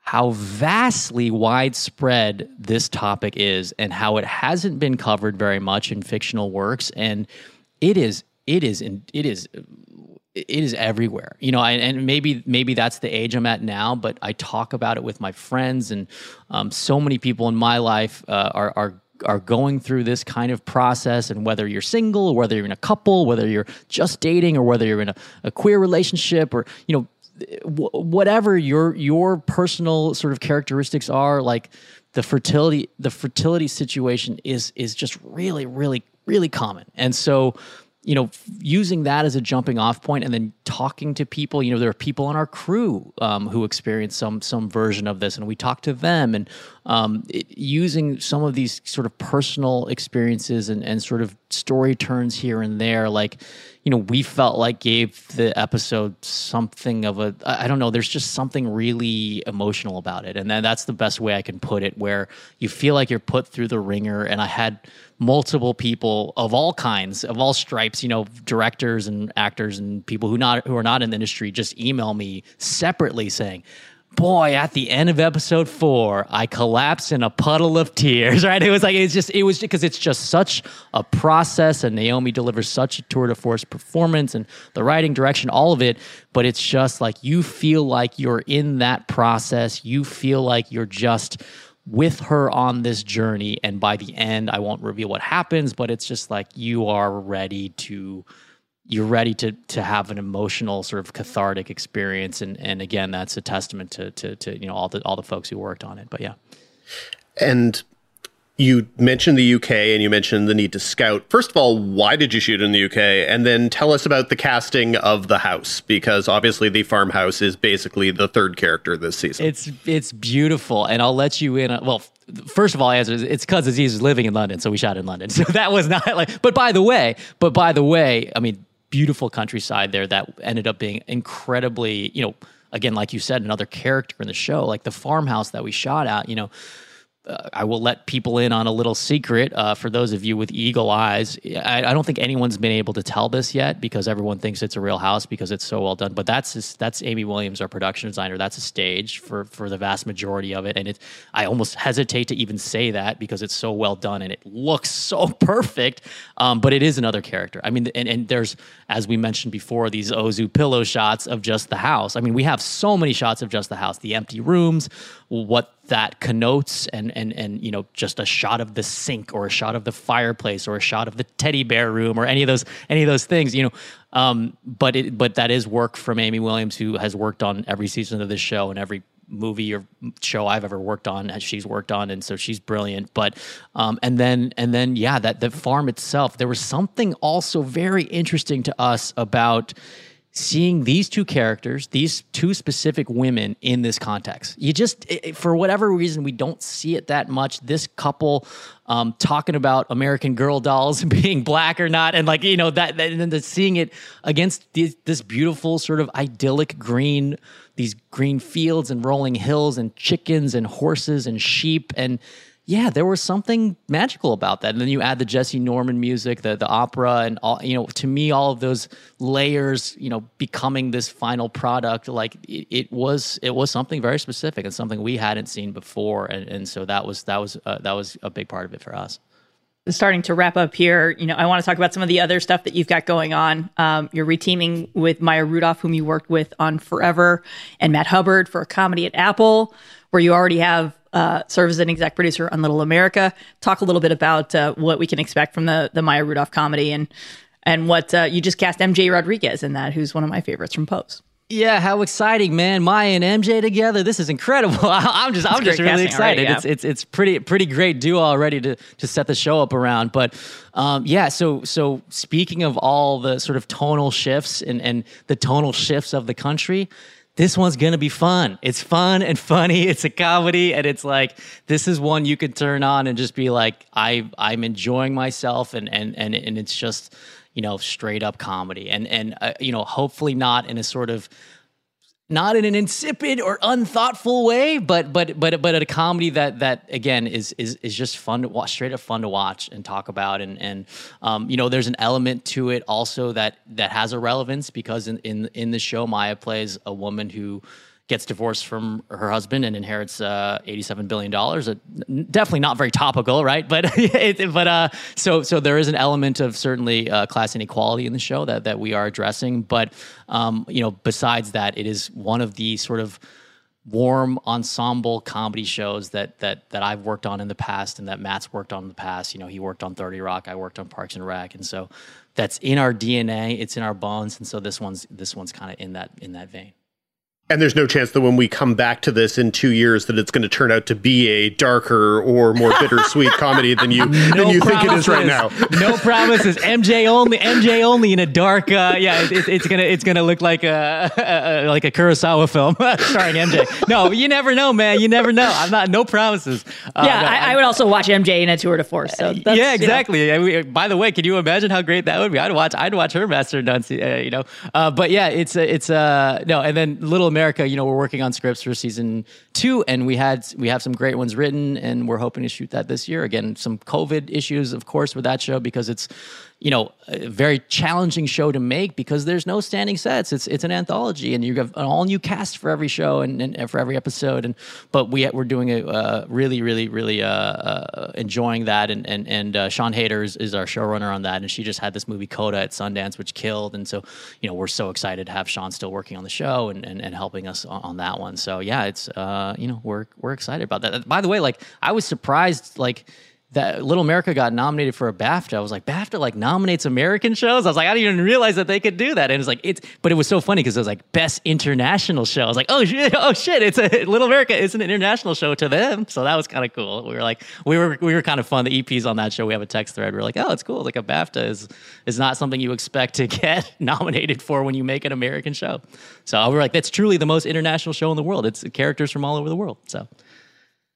how vastly widespread this topic is and how it hasn't been covered very much in fictional works. And it is it is it is it is everywhere. You know and, and, maybe maybe that's the age i'm at now but i talk about it with my friends and um, so many people in my life uh, are are are going through this kind of process and whether you're single or whether you're in a couple whether you're just dating or whether you're in a, a queer relationship or you know whatever your your personal sort of characteristics are like the fertility the fertility situation is is just really really really common. And so you know, using that as a jumping off point, and then talking to people. You know, there are people on our crew um, who experience some some version of this, and we talk to them, and um, it, using some of these sort of personal experiences and, and sort of story turns here and there, like you know, we felt like gave the episode something of a I don't know. There's just something really emotional about it, and then that's the best way I can put it. Where you feel like you're put through the ringer, and I had multiple people of all kinds, of all stripes, you know, directors and actors and people who not who are not in the industry, just email me separately saying boy, at the end of episode four, I collapse in a puddle of tears, right? It was like, it's just, it was because it's just such a process, and Naomi delivers such a tour de force performance and the writing, direction, all of it. But it's just like you feel like you're in that process. You feel like you're just with her on this journey. And by the end, I won't reveal what happens, but it's just like you are ready to you're ready to to have an emotional sort of cathartic experience and and again that's a testament to to to you know all the all the folks who worked on it but yeah and you mentioned the UK and you mentioned the need to scout. First of all, why did you shoot in the UK? And then tell us about the casting of the house because obviously the farmhouse is basically the third character this season. It's it's beautiful, and I'll let you in. Well, first of all, answer it's because Aziz is living in London, so we shot in London. So that was not like. But by the way, but by the way, I mean beautiful countryside there that ended up being incredibly, you know, again, like you said, another character in the show, like the farmhouse that we shot at, you know, I will let people in on a little secret uh, for those of you with eagle eyes. I, I, don't think anyone's been able to tell this yet because everyone thinks it's a real house because it's so well done. But that's just, that's Amy Williams, our production designer. That's a stage for for the vast majority of it, and it. I almost hesitate to even say that because it's so well done and it looks so perfect. Um, but it is another character. I mean, and, and there's as we mentioned before these Ozu pillow shots of just the house. I mean, we have so many shots of just the house, the empty rooms, what that connotes and and and you know just a shot of the sink or a shot of the fireplace or a shot of the teddy bear room or any of those any of those things you know um, but it but that is work from Amy Williams who has worked on every season of this show and every movie or show I've ever worked on as she's worked on and so she's brilliant. But um, and then and then yeah that the farm itself there was something also very interesting to us about seeing these two characters, these two specific women in this context. You just, it, for whatever reason, we don't see it that much. This couple um, talking about American Girl dolls being black or not, and like you know that, that and then the, seeing it against this beautiful sort of idyllic green, these green fields and rolling hills and chickens and horses and sheep and yeah, there was something magical about that. And then you add the Jessye Norman music, the the opera, and all you know. To me, all of those layers, you know, becoming this final product, like it, it was, it was something very specific and something we hadn't seen before. And, and so that was that was uh, that was a big part of it for us. Starting to wrap up here, you know, I want to talk about some of the other stuff that you've got going on. Um, you're reteaming with Maya Rudolph, whom you worked with on Forever, and Matt Hubbard for a comedy at Apple, where you already have uh, serves as an exec producer on Little America. Talk a little bit about uh, what we can expect from the the Maya Rudolph comedy and and what uh, you just cast MJ Rodriguez in that, who's one of my favorites from Pose. Yeah, how exciting, man! Maya and MJ together. This is incredible. I'm just, I'm just really excited. Already, yeah. It's, it's, it's pretty, pretty great duo already to to set the show up around. But um, yeah, so, so speaking of all the sort of tonal shifts and and the tonal shifts of the country, this one's gonna be fun. It's fun and funny. It's a comedy, and it's like this is one you could turn on and just be like, I I'm enjoying myself, and and and and it's just you know straight up comedy, and and uh, you know hopefully not in a sort of not in an insipid or unthoughtful way, but but but but a comedy that that again is is is just fun to watch, straight up fun to watch and talk about, and and um, you know there's an element to it also that that has a relevance because in in in the show Maya plays a woman who gets divorced from her husband and inherits uh, eighty-seven billion dollars. Uh, definitely not very topical, right? But it, but uh, so so there is an element of certainly uh, class inequality in the show that that we are addressing. But um, you know, besides that, it is one of the sort of warm ensemble comedy shows that that that I've worked on in the past and that Matt's worked on in the past. You know, he worked on 30 Rock, I worked on Parks and Rec, and so that's in our DNA, it's in our bones, and so this one's this one's kind of in that in that vein. And there's no chance that when we come back to this in two years that it's going to turn out to be a darker or more bittersweet comedy than you than you think it is right now. no promises. MJ only. MJ only in a dark. Uh, yeah, it, it, it's gonna it's gonna look like a, a, a like a Kurosawa film starring MJ. No, you never know, man. You never know. I'm not. No promises. Uh, yeah, no, I, I would also watch MJ in a tour de force. So that's, yeah, you know. exactly. Yeah, by the way, can you imagine how great that would be? I'd watch. I'd watch her Master of None. Uh, you know, uh, but yeah, it's uh, it's uh no, and then Little America. You know, we're working on scripts for season two, and we had we have some great ones written, and we're hoping to shoot that this year. Again, some COVID issues, of course, with that show because it's you know a very challenging show to make because there's no standing sets. It's it's an anthology, and you have an all new cast for every show and, and for every episode. And but we we're doing it uh, really, really, really uh, uh, enjoying that. And and and uh, Sian Heder is, is our showrunner on that, and she just had this movie Coda at Sundance, which killed. And so you know we're so excited to have Sian still working on the show and and, and helping us on, that one. So yeah, it's uh, you know we're we're excited about that. By the way, like I was surprised, like that Little America got nominated for a BAFTA. I was like, BAFTA like nominates American shows. I was like, I didn't even realize that they could do that. And it's like it's, but it was so funny because it was like best international show. I was like, oh shit, oh shit, it's a Little America is an international show to them. So that was kind of cool. We were like, we were we were kind of fun. The EPs on that show, we have a text thread. We are like, oh, it's cool. Like a BAFTA is is not something you expect to get nominated for when you make an American show. So we're like, that's truly the most international show in the world. It's characters from all over the world. So.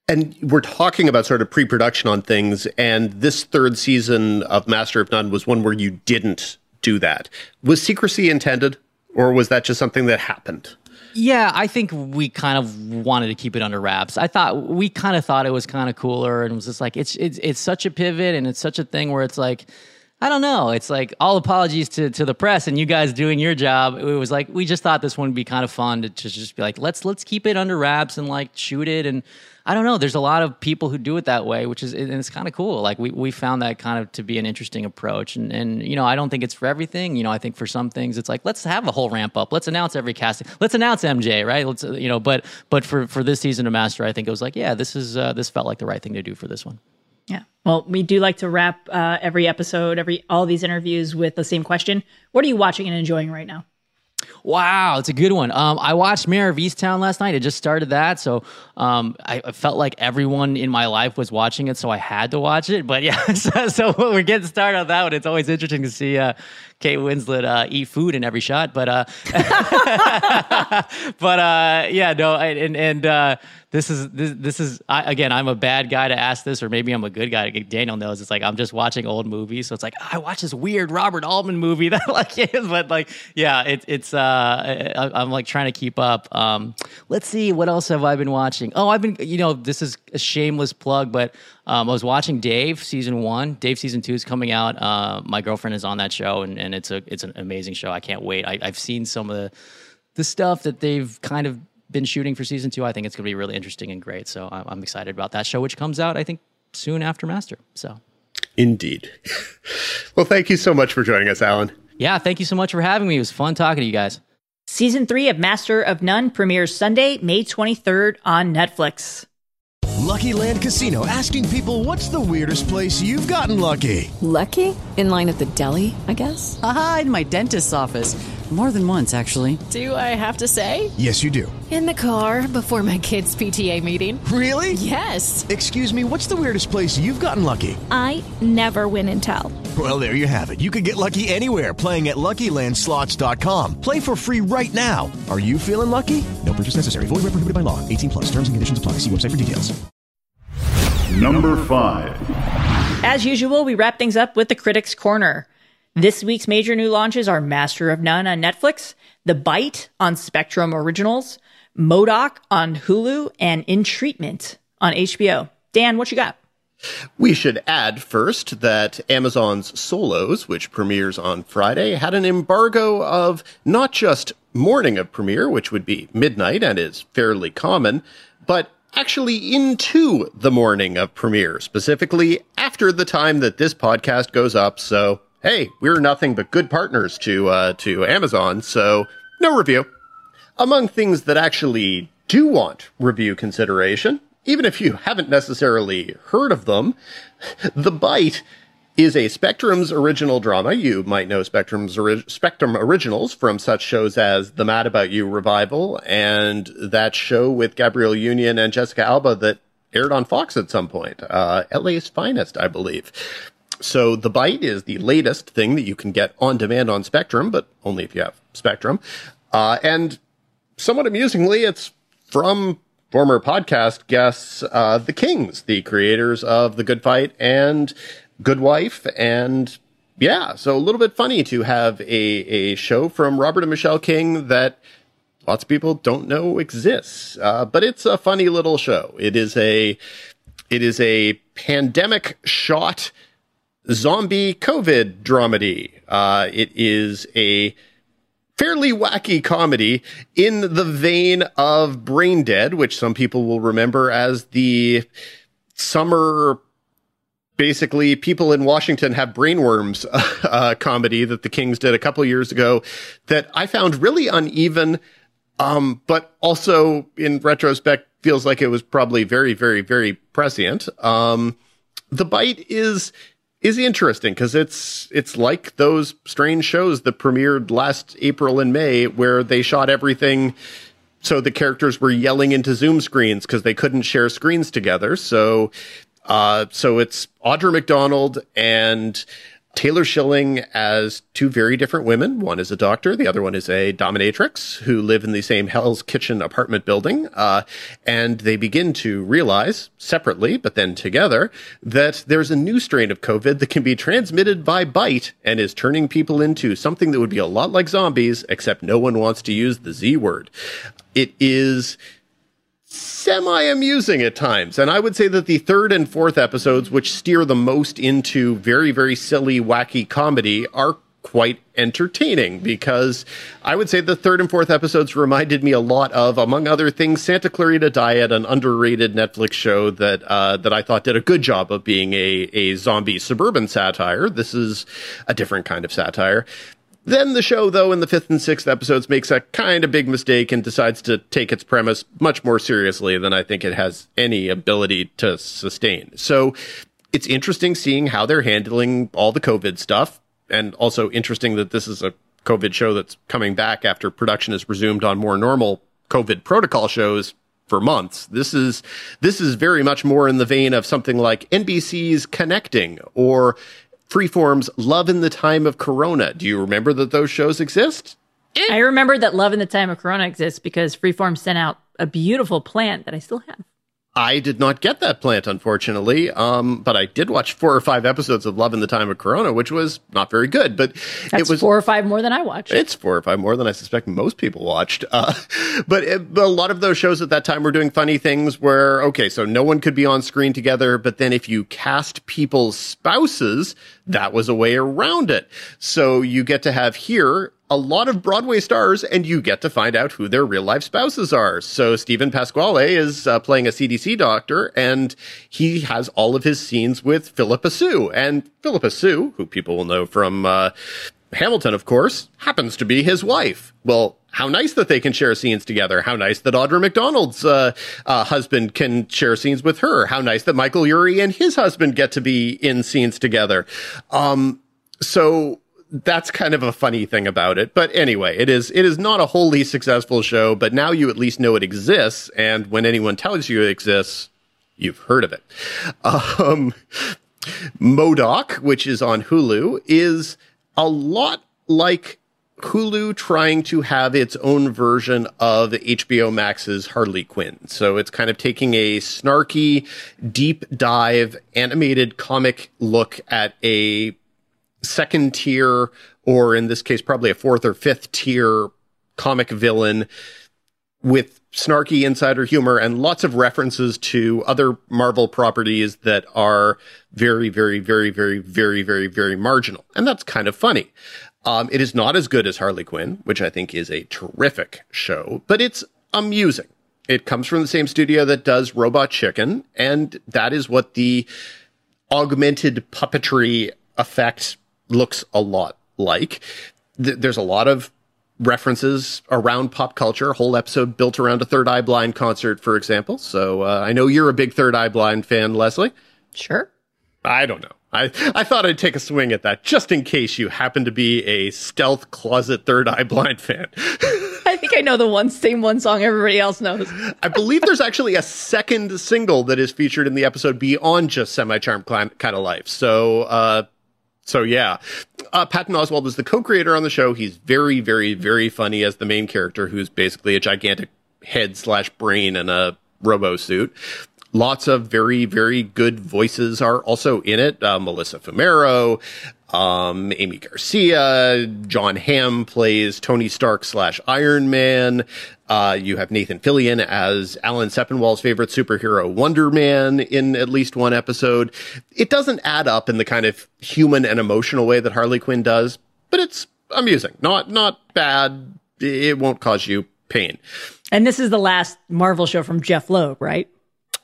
And we're talking about sort of pre-production on things, and this third season of Master of None was one where you didn't do that. Was secrecy intended, or was that just something that happened? Yeah, I think we kind of wanted to keep it under wraps. I thought we kind of thought it was kind of cooler, and was just like it's it's it's such a pivot, and it's such a thing where it's like. I don't know. It's like all apologies to, to the press and you guys doing your job. It was like we just thought this one would be kind of fun to, to just be like let's let's keep it under wraps and like shoot it and I don't know. There's a lot of people who do it that way, which is and it's kind of cool. Like we, we found that kind of to be an interesting approach. And and you know, I don't think it's for everything. You know, I think for some things it's like let's have a whole ramp up. Let's announce every casting. Let's announce MJ, right? Let's you know, but but for for this season of Master, I think it was like, yeah, this is uh, this felt like the right thing to do for this one. Yeah. Well, we do like to wrap uh, every episode, every all these interviews with the same question. What are you watching and enjoying right now? Wow, it's a good one. Um, I watched Mare of Easttown last night. I just started that, so um, I, I felt like everyone in my life was watching it, so I had to watch it. But yeah, so, so we're getting started on that one. It's always interesting to see uh, Kate Winslet uh, eat food in every shot. But uh, but uh, yeah, no, and and uh, this is this, this is I, again, I'm a bad guy to ask this, or maybe I'm a good guy. Daniel knows it's like I'm just watching old movies, so it's like I watch this weird Robert Altman movie that like is, but like yeah, it, it's uh, I, I'm like trying to keep up. Um, let's see, what else have I been watching? Oh, I've been you know this is a shameless plug, but um, I was watching Dave season one. Dave season two is coming out. Uh, my girlfriend is on that show, and, and it's a it's an amazing show. I can't wait. I, I've seen some of the the stuff that they've kind of been shooting for season two. I think it's going to be really interesting and great. So I'm, I'm excited about that show, which comes out I think soon after Master. So Indeed. well, thank you so much for joining us, Alan. yeah, thank you so much for having me. It was fun talking to you guys. Season three of Master of None premieres Sunday, May 23rd on Netflix. Lucky Land Casino asking people what's the weirdest place you've gotten lucky? Lucky? In line at the deli, I guess? Aha, in my dentist's office. More than once, actually. Do I have to say? Yes, you do. In the car before my kids' PTA meeting. Really? Yes. Excuse me, what's the weirdest place you've gotten lucky? I never win and tell. Well, there you have it. You can get lucky anywhere playing at LuckyLandSlots.com. Play for free right now. Are you feeling lucky? No purchase necessary. Void where prohibited by law. 18 plus. Terms and conditions apply. See website for details. Number 5. As usual, we wrap things up with the Critics Corner. This week's major new launches are Master of None on Netflix, The Bite on Spectrum Originals, M.O.D.O.K. on Hulu, and In Treatment on HBO. Dan, what you got? We should add first that Amazon's Solos, which premieres on Friday, had an embargo of not just morning of premiere, which would be midnight and is fairly common, but actually into the morning of premiere, specifically after the time that this podcast goes up. So, hey, we're nothing but good partners to uh, to Amazon, so no review. Among things that actually do want review consideration, even if you haven't necessarily heard of them, The Bite is a Spectrum's original drama. You might know Spectrum's ori- Spectrum originals from such shows as The Mad About You revival and that show with Gabrielle Union and Jessica Alba that aired on Fox at some point. Uh, LA's Finest, I believe. So The Bite is the latest thing that you can get on demand on Spectrum, but only if you have Spectrum. Uh, and somewhat amusingly, it's from former podcast guests, uh, The Kings, the creators of The Good Fight and Good Wife. And yeah, so a little bit funny to have a, a show from Robert and Michelle King that lots of people don't know exists. Uh, but it's a funny little show. It is a, it is a pandemic shot zombie COVID dramedy. Uh, it is a fairly wacky comedy in the vein of Brain Dead, which some people will remember as the summer basically people in Washington have brainworms uh, comedy that the Kings did a couple years ago that I found really uneven, um, but also in retrospect feels like it was probably very, very, very prescient. Um, the bite is is interesting because it's it's like those strange shows that premiered last April and May where they shot everything so the characters were yelling into Zoom screens because they couldn't share screens together. So uh, so it's Audra McDonald and Taylor Schilling as two very different women. One is a doctor, the other one is a dominatrix who live in the same Hell's Kitchen apartment building. Uh, and they begin to realize separately, but then together, that there's a new strain of COVID that can be transmitted by bite and is turning people into something that would be a lot like zombies, except no one wants to use the Z word. It is semi amusing at times. And I would say that the third and fourth episodes, which steer the most into very, very silly, wacky comedy, are quite entertaining because I would say the third and fourth episodes reminded me a lot of, among other things, Santa Clarita Diet, an underrated Netflix show that uh, that I thought did a good job of being a a zombie suburban satire. This is a different kind of satire. Then the show, though, in the fifth and sixth episodes makes a kind of big mistake and decides to take its premise much more seriously than I think it has any ability to sustain. So it's interesting seeing how they're handling all the COVID stuff and also interesting that this is a COVID show that's coming back after production is resumed on more normal COVID protocol shows for months. This is this is very much more in the vein of something like NBC's Connecting or Freeform's Love in the Time of Corona. Do you remember that those shows exist? I remember that Love in the Time of Corona exists because Freeform sent out a beautiful plant that I still have. I did not get that plant, unfortunately. Um, but I did watch four or five episodes of Love in the Time of Corona, which was not very good. But That's it was four or five more than I watched. It's four or five more than I suspect most people watched. Uh, but, it, but a lot of those shows at that time were doing funny things where, okay, so no one could be on screen together, but then if you cast people's spouses, that was a way around it. So you get to have here a lot of Broadway stars, and you get to find out who their real life spouses are. So Steven Pasquale is uh, playing a CDC doctor, and he has all of his scenes with Philippa Soo. And Philippa Soo, who people will know from uh, Hamilton, of course, happens to be his wife. Well, how nice that they can share scenes together. How nice that Audra McDonald's uh, uh, husband can share scenes with her. How nice that Michael Urie and his husband get to be in scenes together. Um, so that's kind of a funny thing about it. But anyway, it is it is not a wholly successful show, but now you at least know it exists, and when anyone tells you it exists, you've heard of it. Um, M.O.D.O.K, which is on Hulu, is a lot like Hulu trying to have its own version of HBO Max's Harley Quinn. So it's kind of taking a snarky, deep dive animated comic look at a second tier, or in this case, probably a fourth or fifth tier comic villain with snarky insider humor and lots of references to other Marvel properties that are very, very, very, very, very, very, very marginal. And that's kind of funny. Um, it is not as good as Harley Quinn, which I think is a terrific show, but it's amusing. It comes from the same studio that does Robot Chicken, and that is what the augmented puppetry effect looks a lot like. Th- there's a lot of references around pop culture. A whole episode built around a Third Eye Blind concert, for example. So uh, I know you're a big Third Eye Blind fan, Leslie. Sure. I don't know. I, I thought I'd take a swing at that just in case you happen to be a stealth closet third eye blind fan. I think I know the one same one song everybody else knows. I believe there's actually a second single that is featured in the episode beyond just semi charmed kind of life. So, uh, so yeah, uh, Patton Oswalt is the co-creator on the show. He's very, very, very funny as the main character, who's basically a gigantic head slash brain in a robo suit. Lots of very, very good voices are also in it. Uh, Melissa Fumero, um, Aimee Garcia, John Hamm plays Tony Stark slash Iron Man. Uh, you have Nathan Fillion as Alan Sepinwall's favorite superhero, Wonder Man, in at least one episode. It doesn't add up in the kind of human and emotional way that Harley Quinn does, but it's amusing. Not not bad. It won't cause you pain. And this is the last Marvel show from Jeph Loeb, right?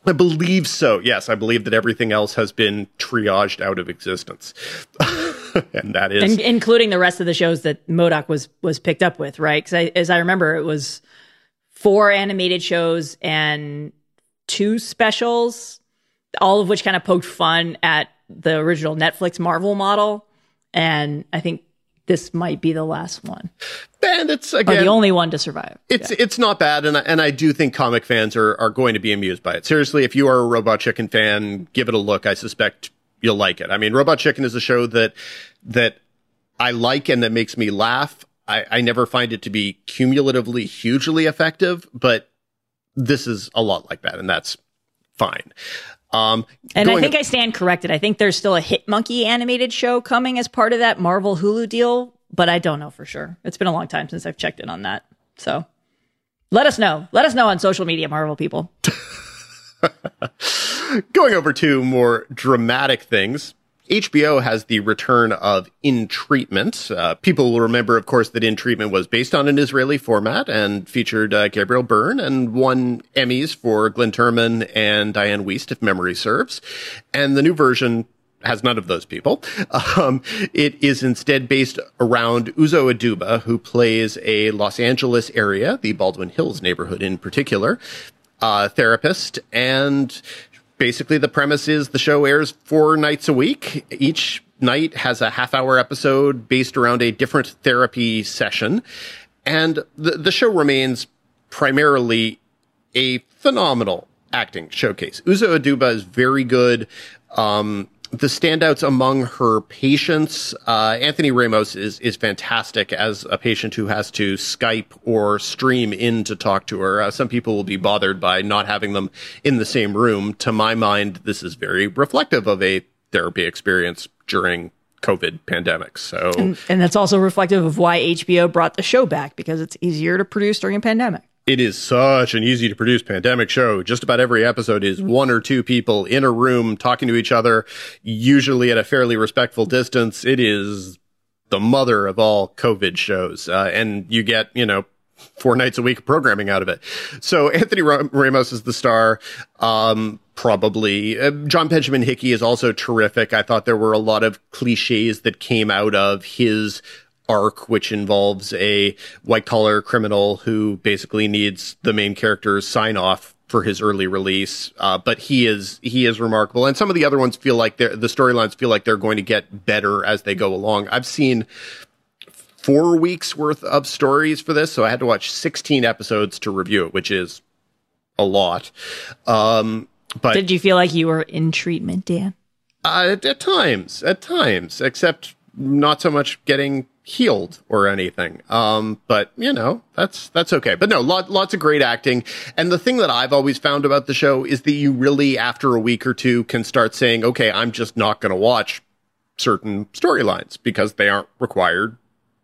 I believe so. Yes, I believe that everything else has been triaged out of existence, and that is and, including the rest of the shows that M.O.D.O.K was was picked up with, right? Because as I remember, it was four animated shows and two specials, all of which kind of poked fun at the original Netflix Marvel model, and I think this might be the last one. And it's again or the only one to survive. It's yeah. it's not bad, and I, and I do think comic fans are are going to be amused by it. Seriously, if you are a Robot Chicken fan, give it a look. I suspect you'll like it. I mean, Robot Chicken is a show that that I like and that makes me laugh. I, I never find it to be cumulatively hugely effective, but this is a lot like that, and that's fine. Um, and I think I stand corrected. I think there's still a Hit Monkey animated show coming as part of that Marvel Hulu deal, but I don't know for sure. It's been a long time since I've checked in on that. So let us know. Let us know on social media, Marvel people. Going over to more dramatic things. HBO has the return of In Treatment. Uh, people will remember, of course, that In Treatment was based on an Israeli format and featured uh, Gabriel Byrne and won Emmys for Glynn Turman and Dianne Wiest, if memory serves. And the new version has none of those people. Um, it is instead based around Uzo Aduba, who plays a Los Angeles area, the Baldwin Hills neighborhood in particular, uh, therapist, and basically the premise is the show airs four nights a week. Each night has a half hour episode based around a different therapy session. And the, the show remains primarily a phenomenal acting showcase. Uzo Aduba is very good. Um, the standouts among her patients, uh, Anthony Ramos is is fantastic as a patient who has to Skype or stream in to talk to her. Uh, some people will be bothered by not having them in the same room. To my mind, this is very reflective of a therapy experience during COVID pandemic. So, and, and that's also reflective of why HBO brought the show back because it's easier to produce during a pandemic it is such an easy to produce pandemic show. Just about every episode is one or two people in a room talking to each other, usually at a fairly respectful distance. It is the mother of all COVID shows. Uh, and you get, you know, four nights a week of programming out of it. So Anthony Ramos is the star. Um, probably uh, John Benjamin Hickey is also terrific. I thought there were a lot of cliches that came out of his arc, which involves a white collar criminal who basically needs the main character's sign off for his early release. Uh, but he is he is remarkable, and some of the other ones feel like the storylines feel like they're going to get better as they go along. I've seen four weeks worth of stories for this, so I had to watch 16 episodes to review it, which is a lot. Um, but did you feel like you were in treatment, Dan? Uh, at, at times, at times, except not so much getting healed or anything. Um, but you know, that's, that's okay. But no, lot, lots of great acting. And the thing that I've always found about the show is that you really, after a week or two, can start saying, okay, I'm just not going to watch certain storylines because they aren't required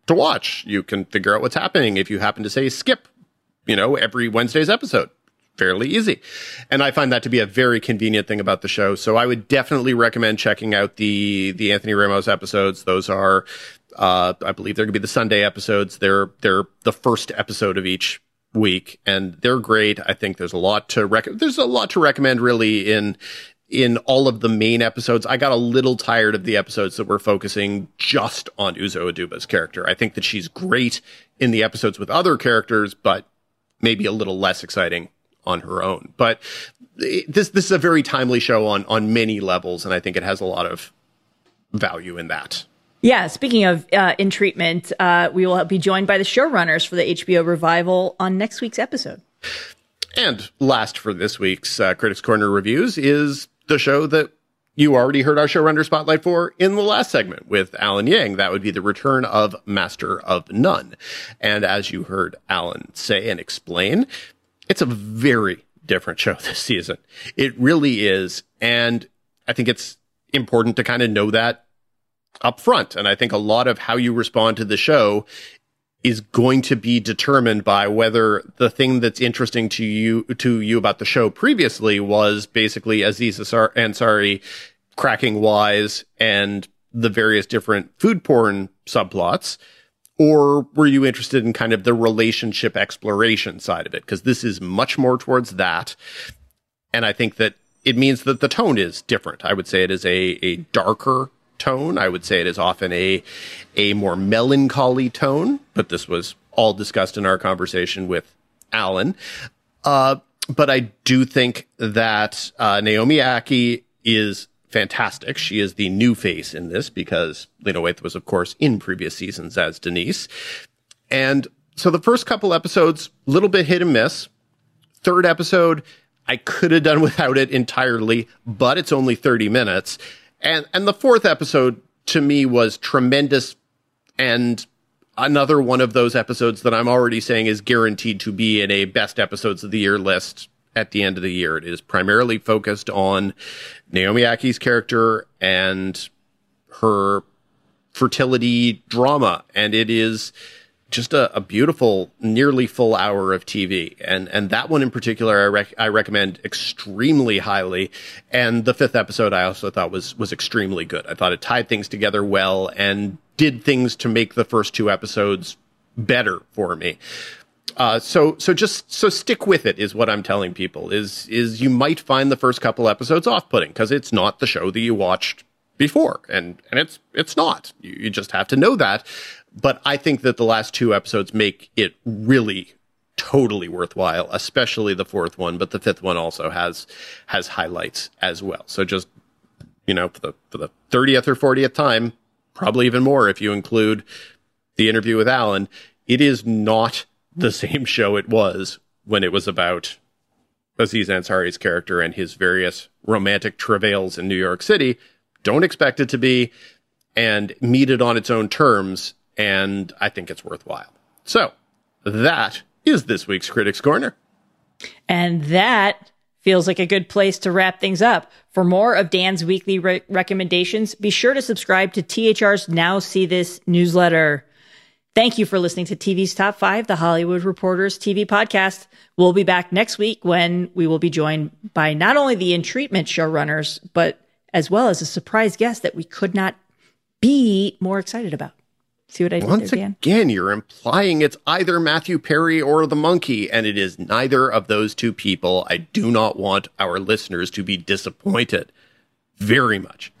to watch. You can figure out what's happening if you happen to say skip, you know, every Wednesday's episode fairly easy. And I find that to be a very convenient thing about the show. So I would definitely recommend checking out the the Anthony Ramos episodes. Those are uh, I believe they're going to be the Sunday episodes. They're they're the first episode of each week, and they're great. I think there's a lot to rec- there's a lot to recommend really in in all of the main episodes. I got a little tired of the episodes that were focusing just on Uzo Aduba's character. I think that she's great in the episodes with other characters, but maybe a little less exciting on her own. But this this is a very timely show on on many levels, and I think it has a lot of value in that. Yeah, speaking of uh, in treatment, uh, we will be joined by the showrunners for the HBO revival on next week's episode. And last for this week's uh, Critics Corner reviews is the show that you already heard our showrunner spotlight for in the last segment with Alan Yang. That would be the return of Master of None. And as you heard Alan say and explain, it's a very different show this season. It really is. And I think it's important to kind of know that up front. And I think a lot of how you respond to the show is going to be determined by whether the thing that's interesting to you to you about the show previously was basically Aziz Ansari cracking wise and the various different food porn subplots or were you interested in kind of the relationship exploration side of it because this is much more towards that and i think that it means that the tone is different i would say it is a, a darker tone. I would say it is often a a more melancholy tone, but this was all discussed in our conversation with Alan. Uh, but I do think that uh, Naomi Ackie is fantastic. She is the new face in this because Lena Waithe was, of course, in previous seasons as Denise. And so the first couple episodes, little bit hit and miss. Third episode, I could have done without it entirely, but it's only 30 minutes. And and the fourth episode to me was tremendous and another one of those episodes that I'm already saying is guaranteed to be in a best episodes of the year list at the end of the year. It is primarily focused on Naomi Ackie's character and her fertility drama and it is just a, a, beautiful, nearly full hour of TV. And, and that one in particular, I, rec- I recommend extremely highly. And the fifth episode I also thought was, was extremely good. I thought it tied things together well and did things to make the first two episodes better for me. Uh, so, so just, so stick with it is what I'm telling people is, is you might find the first couple episodes off-putting because it's not the show that you watched before. And, and it's, it's not. You, you just have to know that. But I think that the last two episodes make it really totally worthwhile, especially the fourth one, but the fifth one also has has highlights as well. So just you know, for the for the 30th or 40th time, probably even more if you include the interview with Alan, it is not the same show it was when it was about Aziz Ansari's character and his various romantic travails in New York City. Don't expect it to be and meet it on its own terms and I think it's worthwhile. So that is this week's Critics Corner. And that feels like a good place to wrap things up. For more of Dan's weekly re- recommendations, be sure to subscribe to THR's Now See This newsletter. Thank you for listening to TV's Top 5, the Hollywood Reporters TV podcast. We'll be back next week when we will be joined by not only the in treatment showrunners, but as well as a surprise guest that we could not be more excited about. See what I did Once there, again, you're implying it's either Matthew Perry or the monkey, and it is neither of those two people. I do not want our listeners to be disappointed very much.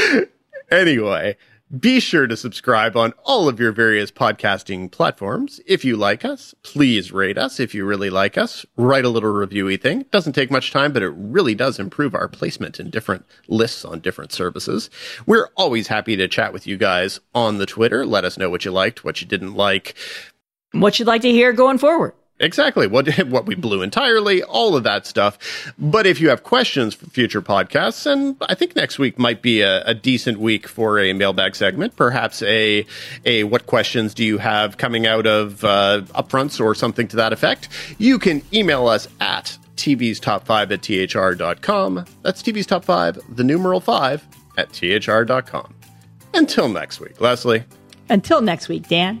anyway, be sure to subscribe on all of your various podcasting platforms. If you like us, please rate us. If you really like us, write a little reviewy thing. It doesn't take much time, but it really does improve our placement in different lists on different services. We're always happy to chat with you guys on the Twitter. Let us know what you liked, what you didn't like. What you'd like to hear going forward. Exactly. What what we blew entirely, all of that stuff. But if you have questions for future podcasts, and I think next week might be a, a, decent week for a mailbag segment, perhaps a a what questions do you have coming out of uh, upfronts or something to that effect, you can email us at TV's top five at thr.com. That's TV's top five, the numeral five at thr.com. Until next week, Leslie. Until next week, Dan.